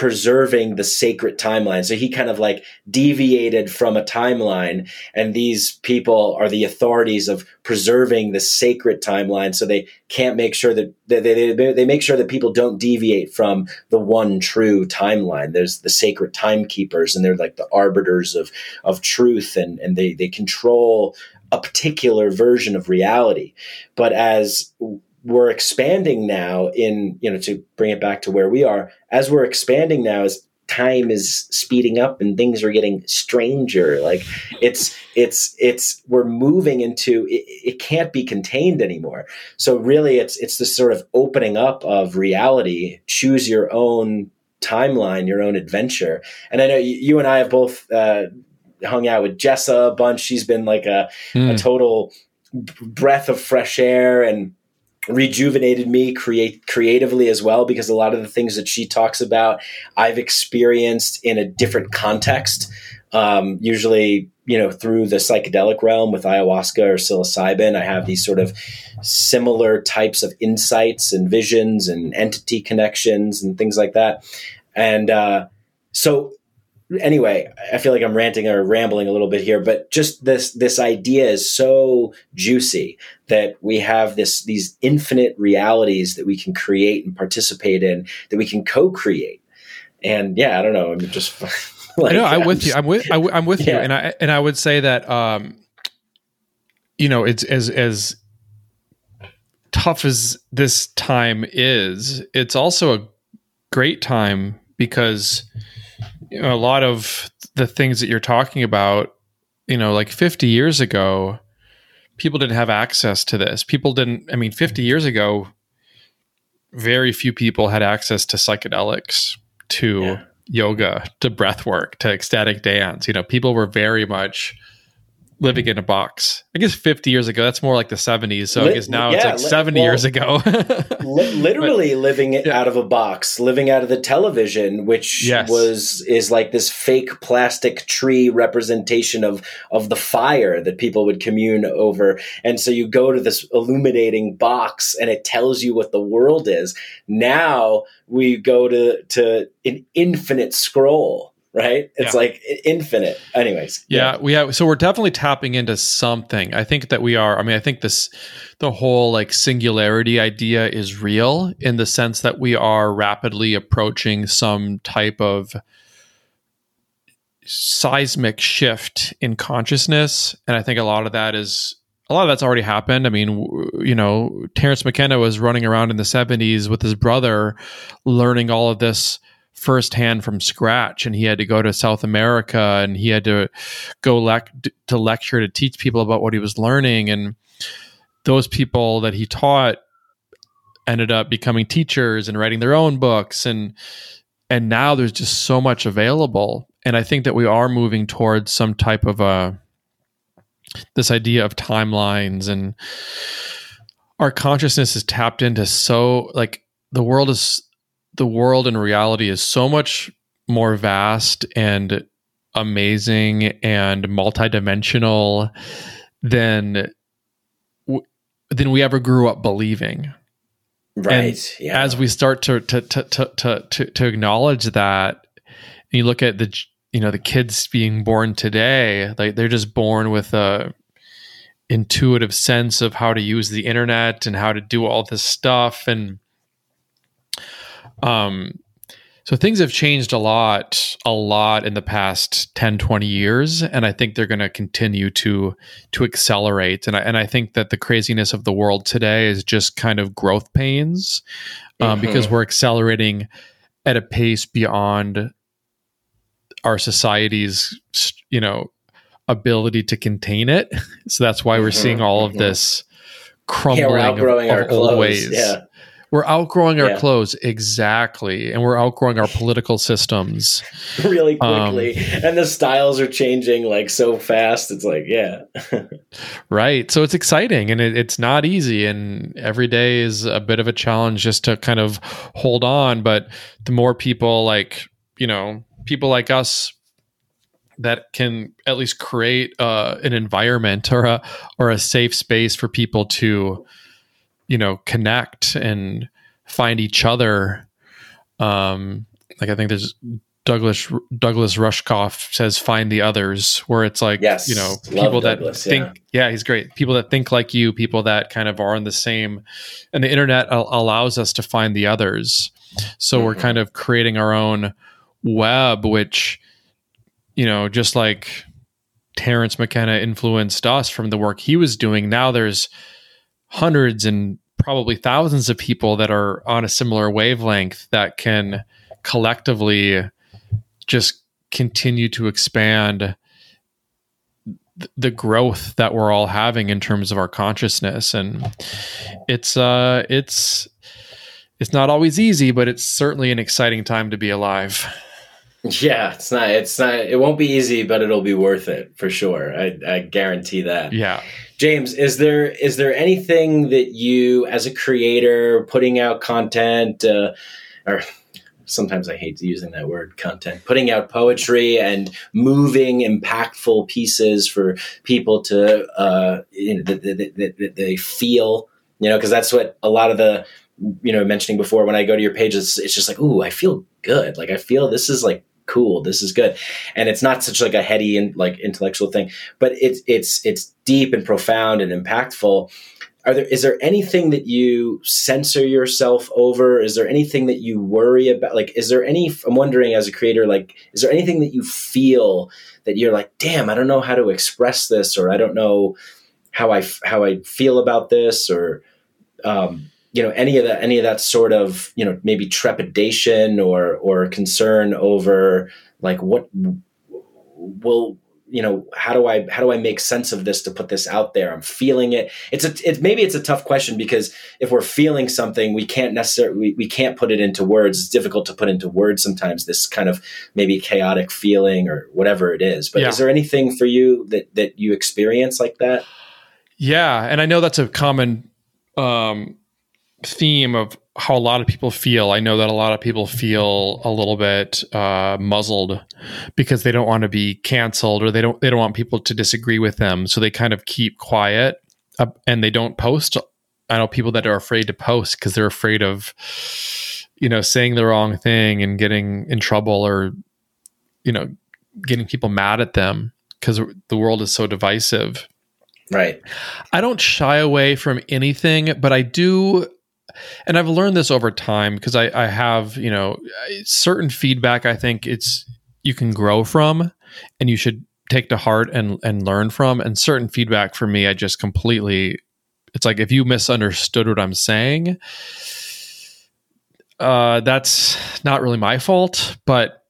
preserving the sacred timeline. So he kind of like deviated from a timeline, and these people are the authorities of preserving the sacred timeline. So they can't make sure that they, they, they make sure that people don't deviate from the one true timeline. There's the sacred timekeepers, and they're like the arbiters of of truth, and and they they control a particular version of reality. But as we're expanding now in you know to bring it back to where we are as we're expanding now as time is speeding up and things are getting stranger like it's it's it's we're moving into it, it can't be contained anymore so really it's it's this sort of opening up of reality choose your own timeline your own adventure and i know you, you and i have both uh, hung out with jessa a bunch she's been like a, mm. a hmm. total breath of fresh air and rejuvenated me create creatively as well because a lot of the things that she talks about I've experienced in a different context um, usually you know through the psychedelic realm with ayahuasca or psilocybin. I have these sort of similar types of insights and visions and entity connections and things like that. And uh, so anyway, I feel like I'm ranting or rambling a little bit here, but just this this idea is so juicy that we have this these infinite realities that we can create and participate in that we can co-create. And yeah, I don't know. I'm just like, I know. I'm, I'm with you. I'm with. I, am with yeah. you. And I and I would say that um, you know, it's as as tough as this time is, it's also a great time because you know, a lot of the things that you're talking about, you know, like 50 years ago, people didn't have access to this. People didn't, I mean, 50 years ago, very few people had access to psychedelics, to yeah. yoga, to breath work, to ecstatic dance. You know, people were very much living in a box. I guess 50 years ago, that's more like the 70s. So I guess now yeah, it's like 70 well, years ago. li- literally but, living yeah. out of a box, living out of the television, which yes. was is like this fake plastic tree representation of of the fire that people would commune over. And so you go to this illuminating box and it tells you what the world is. Now we go to to an infinite scroll right? It's yeah. like infinite. Anyways. Yeah, yeah, we have so we're definitely tapping into something. I think that we are. I mean, I think this the whole like singularity idea is real in the sense that we are rapidly approaching some type of seismic shift in consciousness and I think a lot of that is a lot of that's already happened. I mean, you know, Terence McKenna was running around in the 70s with his brother learning all of this firsthand from scratch and he had to go to South America and he had to go lec- to lecture to teach people about what he was learning and those people that he taught ended up becoming teachers and writing their own books and and now there's just so much available and I think that we are moving towards some type of a this idea of timelines and our consciousness is tapped into so like the world is the world and reality is so much more vast and amazing and multidimensional than than we ever grew up believing. Right. And yeah. As we start to to, to to to to acknowledge that, you look at the you know the kids being born today, like they're just born with a intuitive sense of how to use the internet and how to do all this stuff and um, so things have changed a lot, a lot in the past 10, 20 years. And I think they're going to continue to, to accelerate. And I, and I think that the craziness of the world today is just kind of growth pains um, mm-hmm. because we're accelerating at a pace beyond our society's, you know, ability to contain it. So that's why we're mm-hmm. seing all of mm-hmm. this crumbling yeah, of, of old ways. Yeah. We're outgrowing our yeah. clothes exactly, and we're outgrowing our political systems really quickly, um, and the styles are changing like so fast. It's like, yeah, right. So it's exciting, and it, it's not easy, and every day is a bit of a challenge just to kind of hold on. But the more people like you know, people like us that can at least create uh, an environment or a or a safe space for people to you know connect and find each other um like I think there's Douglas Douglas Rushkoff says find the others where it's like Yes, you know people that Douglas, think yeah. he's great people that think like you people that kind of are in the same and the internet al- allows us to find the others so we're Mhm. kind of creating our own web which you know just like Terence McKenna influenced us from the work he was doing now there's hundreds and probably thousands of people that are on a similar wavelength that can collectively just continue to expand the growth that we're all having in terms of our consciousness and it's uh it's it's not always easy but it's certainly an exciting time to be alive Yeah, it's not. It's not. It won't be easy, but it'll be worth it for sure. I, I guarantee that. yeah James, is there is there anything that you, as a creator, putting out content, uh, or sometimes I hate using that word, content, putting out poetry and moving, impactful pieces for people to, uh, you know, that, that, that, they feel, you know, because that's what a lot of the, you know, mentioning before when I go to your page, it's, it's just like, ooh, I feel good. Like I feel this is like cool. This is good, and it's not such like a heady and like intellectual thing, but it's it's it's deep and profound and impactful. Are there is there anything that you censor yourself over? Is there anything that you worry about? Like, is there any? I'm wondering as a creator, like, is there anything that you feel that you're like, damn, I don't know how to express this, or I don't know how I how I feel about this, or um, you know any of that any of that sort of you know maybe trepidation or or concern over like what will you know how do i how do i make sense of this to put this out there? I'm feeling it. It's a it's maybe it's a tough question because if we're feeling something we can't necessarily we, we can't put it into words. It's difficult to put into words sometimes this kind of maybe chaotic feeling or whatever it is. But Yeah. is there anything for you that that you experience like that? Yeah, and I know that's a common um, theme of how a lot of people feel. I know that a lot of people feel a little bit uh, muzzled because they don't want to be canceled or they don't they don't want people to disagree with them, so they kind of keep quiet uh, and they don't post. I know people that are afraid to post because they're afraid of you know saying the wrong thing and getting in trouble or you know getting people mad at them because the world is so divisive. right I don't shy away from anything, but I do, and I've learned this over time because I, I have, you know, certain feedback. I think it's you can grow from, and you should take to heart and and learn from. And certain feedback for me, I just completely. It's like if you misunderstood what I'm saying, uh, that's not really my fault, but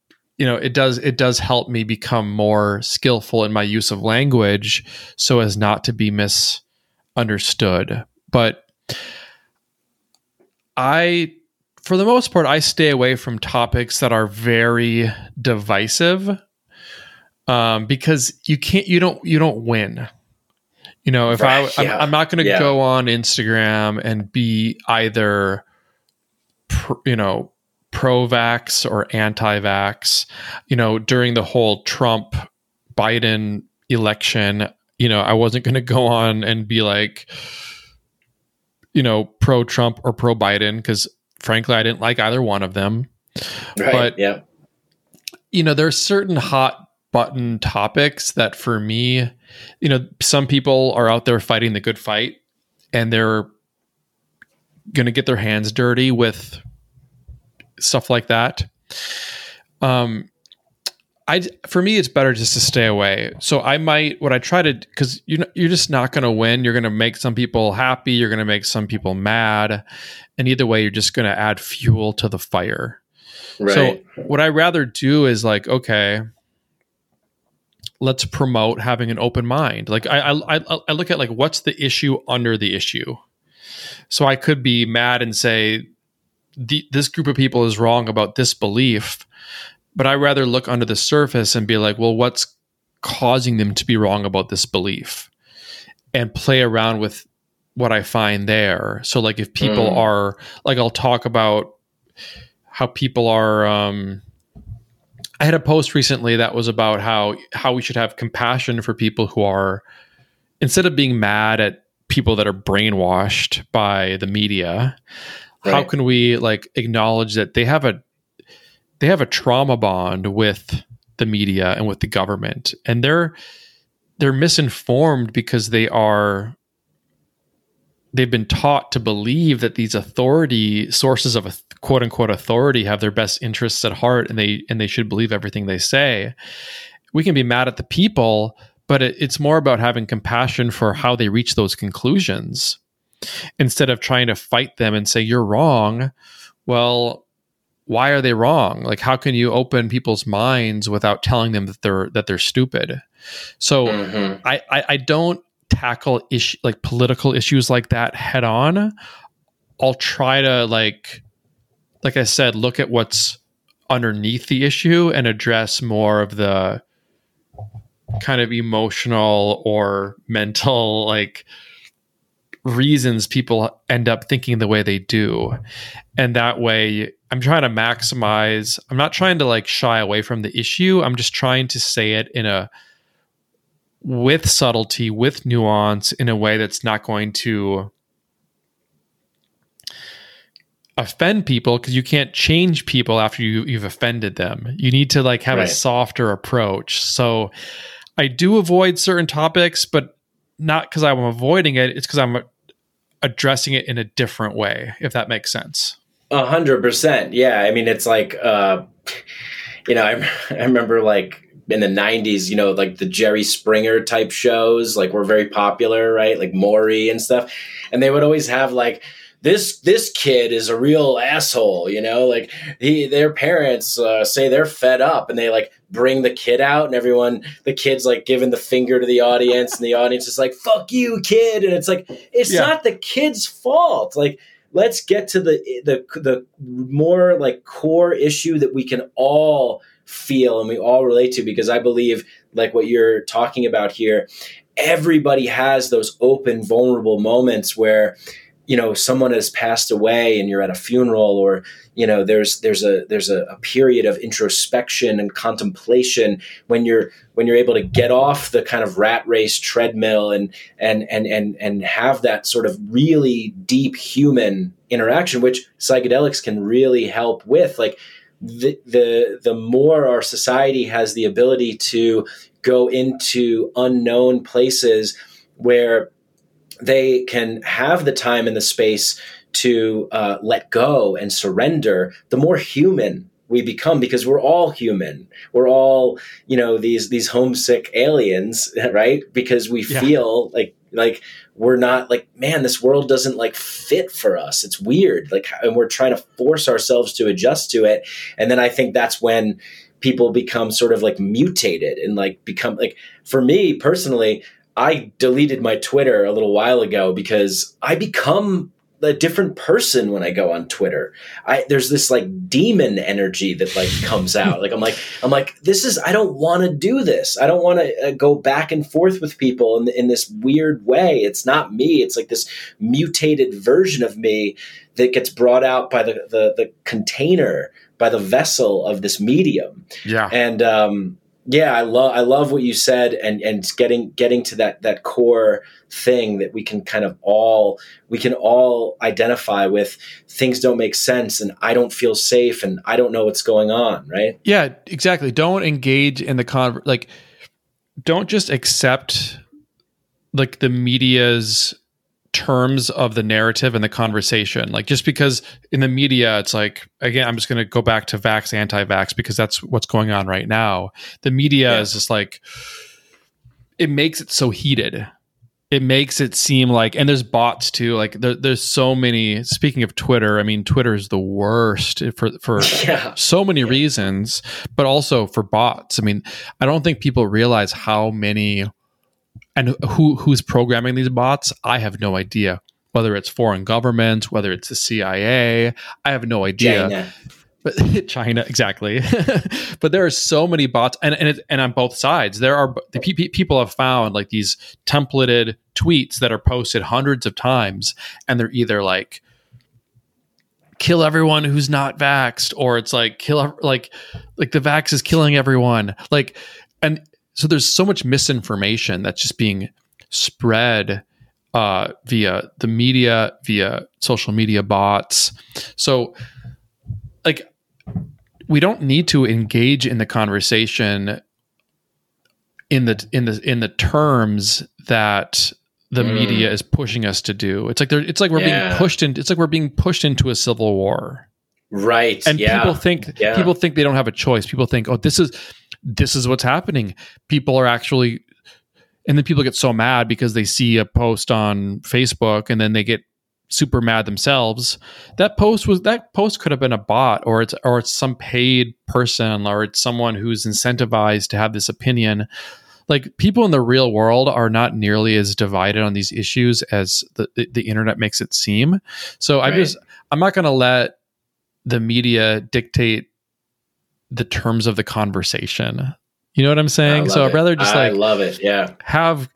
you know it does it does help me become more skillful in my use of language so as not to be misunderstood but i for the most part i stay away from topics that are very divisive um, because you can't you don't you don't win you know if Right, i yeah, I'm, I'm not going to yeah. go on instagram and be either pr- you know pro-vax or anti-vax you know during the whole trump biden election you know i wasn't going to go on and be like you know pro-trump or pro-biden because frankly i didn't like either one of them. Right But- yeah. you know there's certain hot button topics that for me you know some people are out there fighting the good fight and they're going to get their hands dirty with stuff like that. Um i for me it's better just to stay away. So i might what i try to because you're, you're just not going to win. You're going to make some people happy. You're going to make some people mad. And either way you're just going to add fuel to the fire. Right. so what I rather do is like, okay, let's promote having an open mind. Like I, I, I- I look at like what's the issue under the issue. So I could be mad and say, the, this group of people is wrong about this belief, but I rather look under the surface and be like, well, what's causing them to be wrong about this belief, and play around with what I find there. So like if people Mm. are like, I'll talk about how people are um I had a post recently that was about how how we should have compassion for people who are instead of being mad at people that are brainwashed by the media how can we like acknowledge that they have a they have a trauma bond with the media and with the government and they're they're misinformed because they are they've been taught to believe that these authority sources of quote unquote authority have their best interests at heart and they and they should believe everything they say. We can be mad at the people but it, it's more about having compassion for how they reach those conclusions. Instead of trying to fight them and say you're wrong well why are they wrong? Like how can you open people's minds without telling them that they're that they're stupid? So mm-hmm. I, I, I don't tackle issue like political issues like that head on. I'll try to like like i said look at what's underneath the issue and address more of the kind of emotional or mental like reasons people end up thinking the way they do. And that way, I'm trying to maximize, I'm not trying to like shy away from the issue. I'm just trying to say it in a, with subtlety, with nuance, in a way that's not going to offend people because you can't change people after you, you've offended them. You need to like have right. a softer approach. So I do avoid certain topics, but not because I'm avoiding it. It's because I'm addressing it in a different way, if that makes sense. A hundred percent. Yeah. I mean, it's like, uh, you know, I, I remember like in the 90s, you know, like the Jerry Springer type shows, like were very popular, right? Like Maury and stuff. And they would always have like, this this kid is a real asshole you know? Like he their parents uh, say they're fed up and they like bring the kid out and everyone the kid's like giving the finger to the audience and the audience is like fuck you kid. And it's like it's yeah. not the kid's fault. Like let's get to the the the more like core issue that we can all feel and we all relate to because i believe like what you're talking about here everybody has those open vulnerable moments where you know someone has passed away and you're at a funeral or you know there's there's a there's a, a, period of introspection and contemplation when you're when you're able to get off the kind of rat race treadmill and and and and and have that sort of really deep human interaction which psychedelics can really help with. Like the the the more our society has the ability to go into unknown places where they can have the time and the space to uh, let go and surrender, the more human we become because we're all human. We're all, you know, these these homesick aliens, right? Because we yeah. feel like like we're not like, man, this world doesn't like fit for us. It's weird. Like and we're trying to force ourselves to adjust to it. And then I think that's when people become sort of like mutated and like become like for me personally, I deleted my Twitter a little while ago because I become a different person when I go on Twitter. I there's this like demon energy that like comes out. Like I'm like I'm like this is I don't want to do this. I don't want to uh, go back and forth with people in in this weird way. It's not me. It's like this mutated version of me that gets brought out by the the, the container by the vessel of this medium. Yeah. And um yeah, I love I love what you said, and and getting getting to that that core thing that we can kind of all we can all identify with. Things don't make sense, and I don't feel safe, and I don't know what's going on. Right? Yeah, exactly. Don't engage in the con like. Don't just accept like the media's terms of the narrative and the conversation. Like just because in the media, it's like again, I'm just going to go back to vax, anti-vax because that's what's going on right now. The media yeah. is just like it makes it so heated. It makes it seem like, and there's bots too. Like there, there's so many. Speaking of Twitter, I mean, Twitter is the worst for for yeah. so many yeah. reasons, but also for bots. I mean, I don't think people realize how many and who who's programming these bots? I have no idea. Whether it's foreign governments whether it's the cia i have no idea. China. but china exactly. But there are so many bots and and, it, and on both sides there are the pe- people have found like these templated tweets that are posted hundreds of times and they're either like kill everyone who's not vaxxed or it's like kill like like the vax is killing everyone. Like and so there's so much misinformation that's just being spread uh, via the media, via social media bots. So, like, we don't need to engage in the conversation in the in the in the terms that the Mm. media is pushing us to do. It's like they're it's like we're Yeah. being pushed in it's like we're being pushed into a civil war. Right. And yeah. people think Yeah. people think they don't have a choice. People think, "Oh, this is this is what's happening." People are actually and then people get so mad because they see a post on Facebook and then they get super mad themselves. That post was that post could have been a bot or it's or it's some paid person or it's someone who's incentivized to have this opinion. Like people in the real world are not nearly as divided on these issues as the the, the internet makes it seem. So I Right. just I'm not going to let the media dictate the terms of the conversation. You know what I'm saying? So I'd rather just I like love it. Yeah. have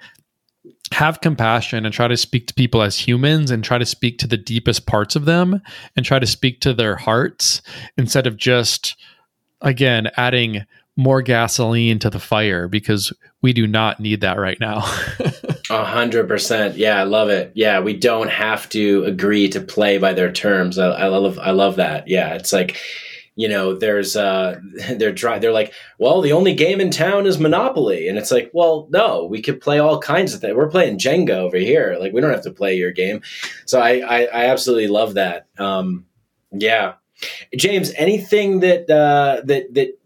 have compassion and try to speak to people as humans and try to speak to the deepest parts of them and try to speak to their hearts instead of just again adding more gasoline to the fire because we do not need that right now. A hundred percent. Yeah, I love it. Yeah, we don't have to agree to play by their terms. I, I love, I love that. Yeah, it's like, you know, there's, uh, they're trying, they're like, well, the only game in town is Monopoly, and it's like, well, no, we could play all kinds of things. We're playing Jenga over here. Like, we don't have to play your game. So I, I, I absolutely love that. Um, yeah. James, anything that uh, that that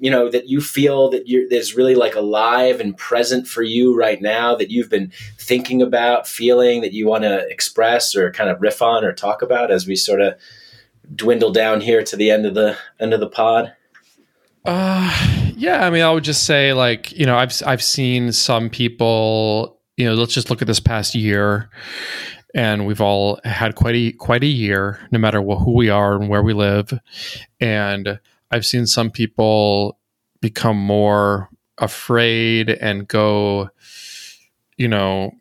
you know that you feel that you're that's really like alive and present for you right now that you've been thinking about, feeling that you want to express or kind of riff on or talk about as we sort of dwindle down here to the end of the end of the pod. Uh, yeah, I mean, I would just say like you know, I've I've seen some people. You know, let's just look at this past year, and we've all had quite a quite a year, no matter wh- who we are and where we live. And I've seen some people become more afraid and go, you know,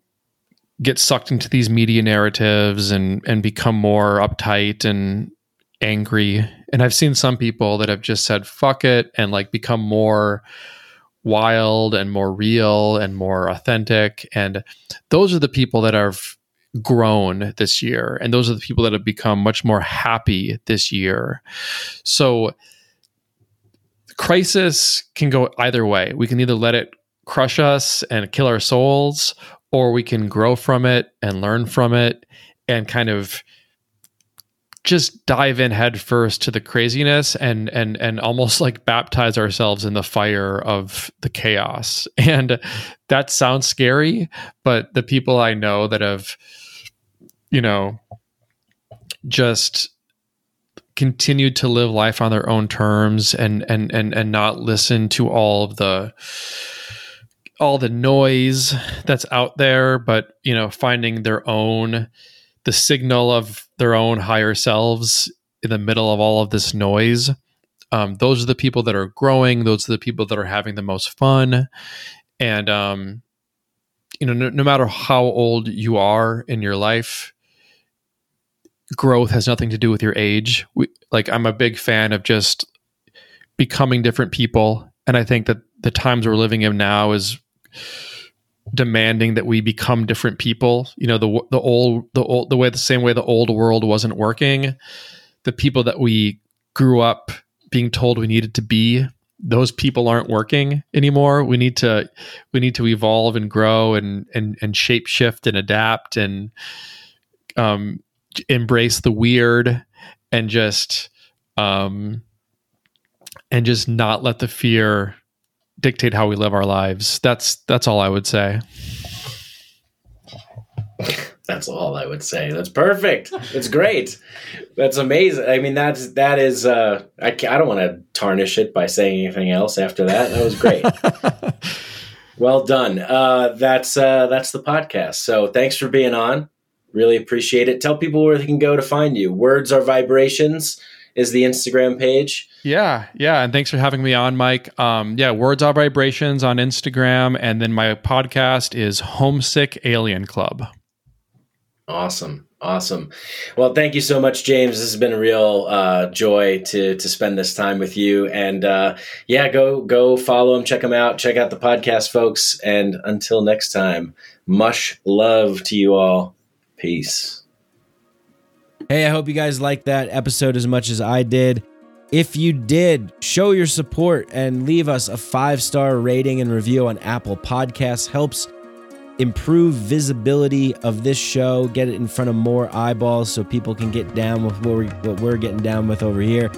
get sucked into these media narratives and and become more uptight and angry and i've seen some people that have just said fuck it and like become more wild and more real and more authentic and those are the people that have grown this year. And those are the people that have become much more happy this year. So crisis can go either way. We can either let it crush us and kill our souls or we can grow from it and learn from it and kind of just dive in head first to the craziness and and and almost like baptize ourselves in the fire of the chaos. And that sounds scary but the people i know that have you know just continued to live life on their own terms and and and and not listen to all of the all the noise that's out there but you know finding their own the signal of their own higher selves in the middle of all of this noise. Um, those are the people that are growing. Those are the people that are having the most fun. And, um, you know, no, no matter how old you are in your life, growth has nothing to do with your age. We, like, I'm a big fan of just becoming different people. And I think that the times we're living in now is demanding that we become different people. You know, the the old the old the way the same way the old world wasn't working. The people that we grew up being told we needed to be, those people aren't working anymore. We need to we need to evolve and grow and and and shape shift and adapt and um embrace the weird and just um and just not let the fear dictate how we live our lives. That's that's all I would say. That's all I would say. That's perfect. That's great. That's amazing. I mean, that's that is. Uh, I I don't want to tarnish it by saying anything else after that. That was great. well done. Uh, that's uh, that's the podcast. So thanks for being on. Really appreciate it. Tell people where they can go to find you. Words are vibrations is the Instagram page. Yeah, yeah, and thanks for having me on, Mike. Um, yeah, words are vibrations on Instagram, and then my podcast is Homesick Alien Club. Awesome. Awesome. Well, thank you so much, James. This has been a real uh, joy to to spend this time with you. And uh, yeah, go go follow him, check him out, check out the podcast, folks. And until next time, much love to you all. Peace. Hey, I hope you guys liked that episode as much as I did. If you did, show your support and leave us a five star rating and review on Apple Podcasts. Helps improve visibility of this show, get it in front of more eyeballs so people can get down with what we're, what we're getting down with over here.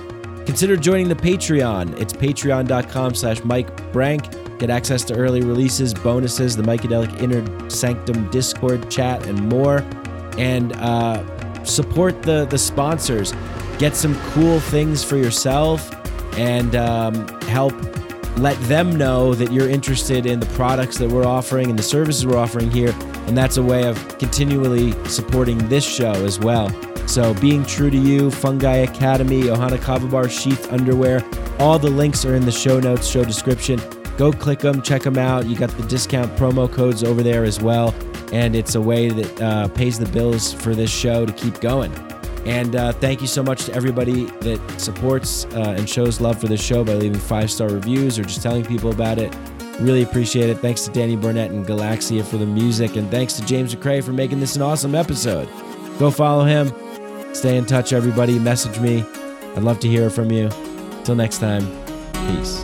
Consider joining the Patreon. It's patreon.com slash Mike Brank. Get access to early releases, bonuses, the Mycadelic Inner Sanctum Discord chat, and more. And uh, support the, the sponsors. Get some cool things for yourself and um, help let them know that you're interested in the products that we're offering and the services we're offering here. And that's a way of continually supporting this show as well. So, being true to you, Fungi Academy, Ohana Kavabar Sheath Underwear, all the links are in the show notes, show description. Go click them, check them out. You got the discount promo codes over there as well. And it's a way that uh, pays the bills for this show to keep going. And uh, thank you so much to everybody that supports uh, and shows love for this show by leaving five star reviews or just telling people about it. Really appreciate it. Thanks to Danny Burnett and Galaxia for the music. And thanks to James McCrae for making this an awesome episode. Go follow him. Stay in touch, everybody. Message me. I'd love to hear from you. Till next time, peace.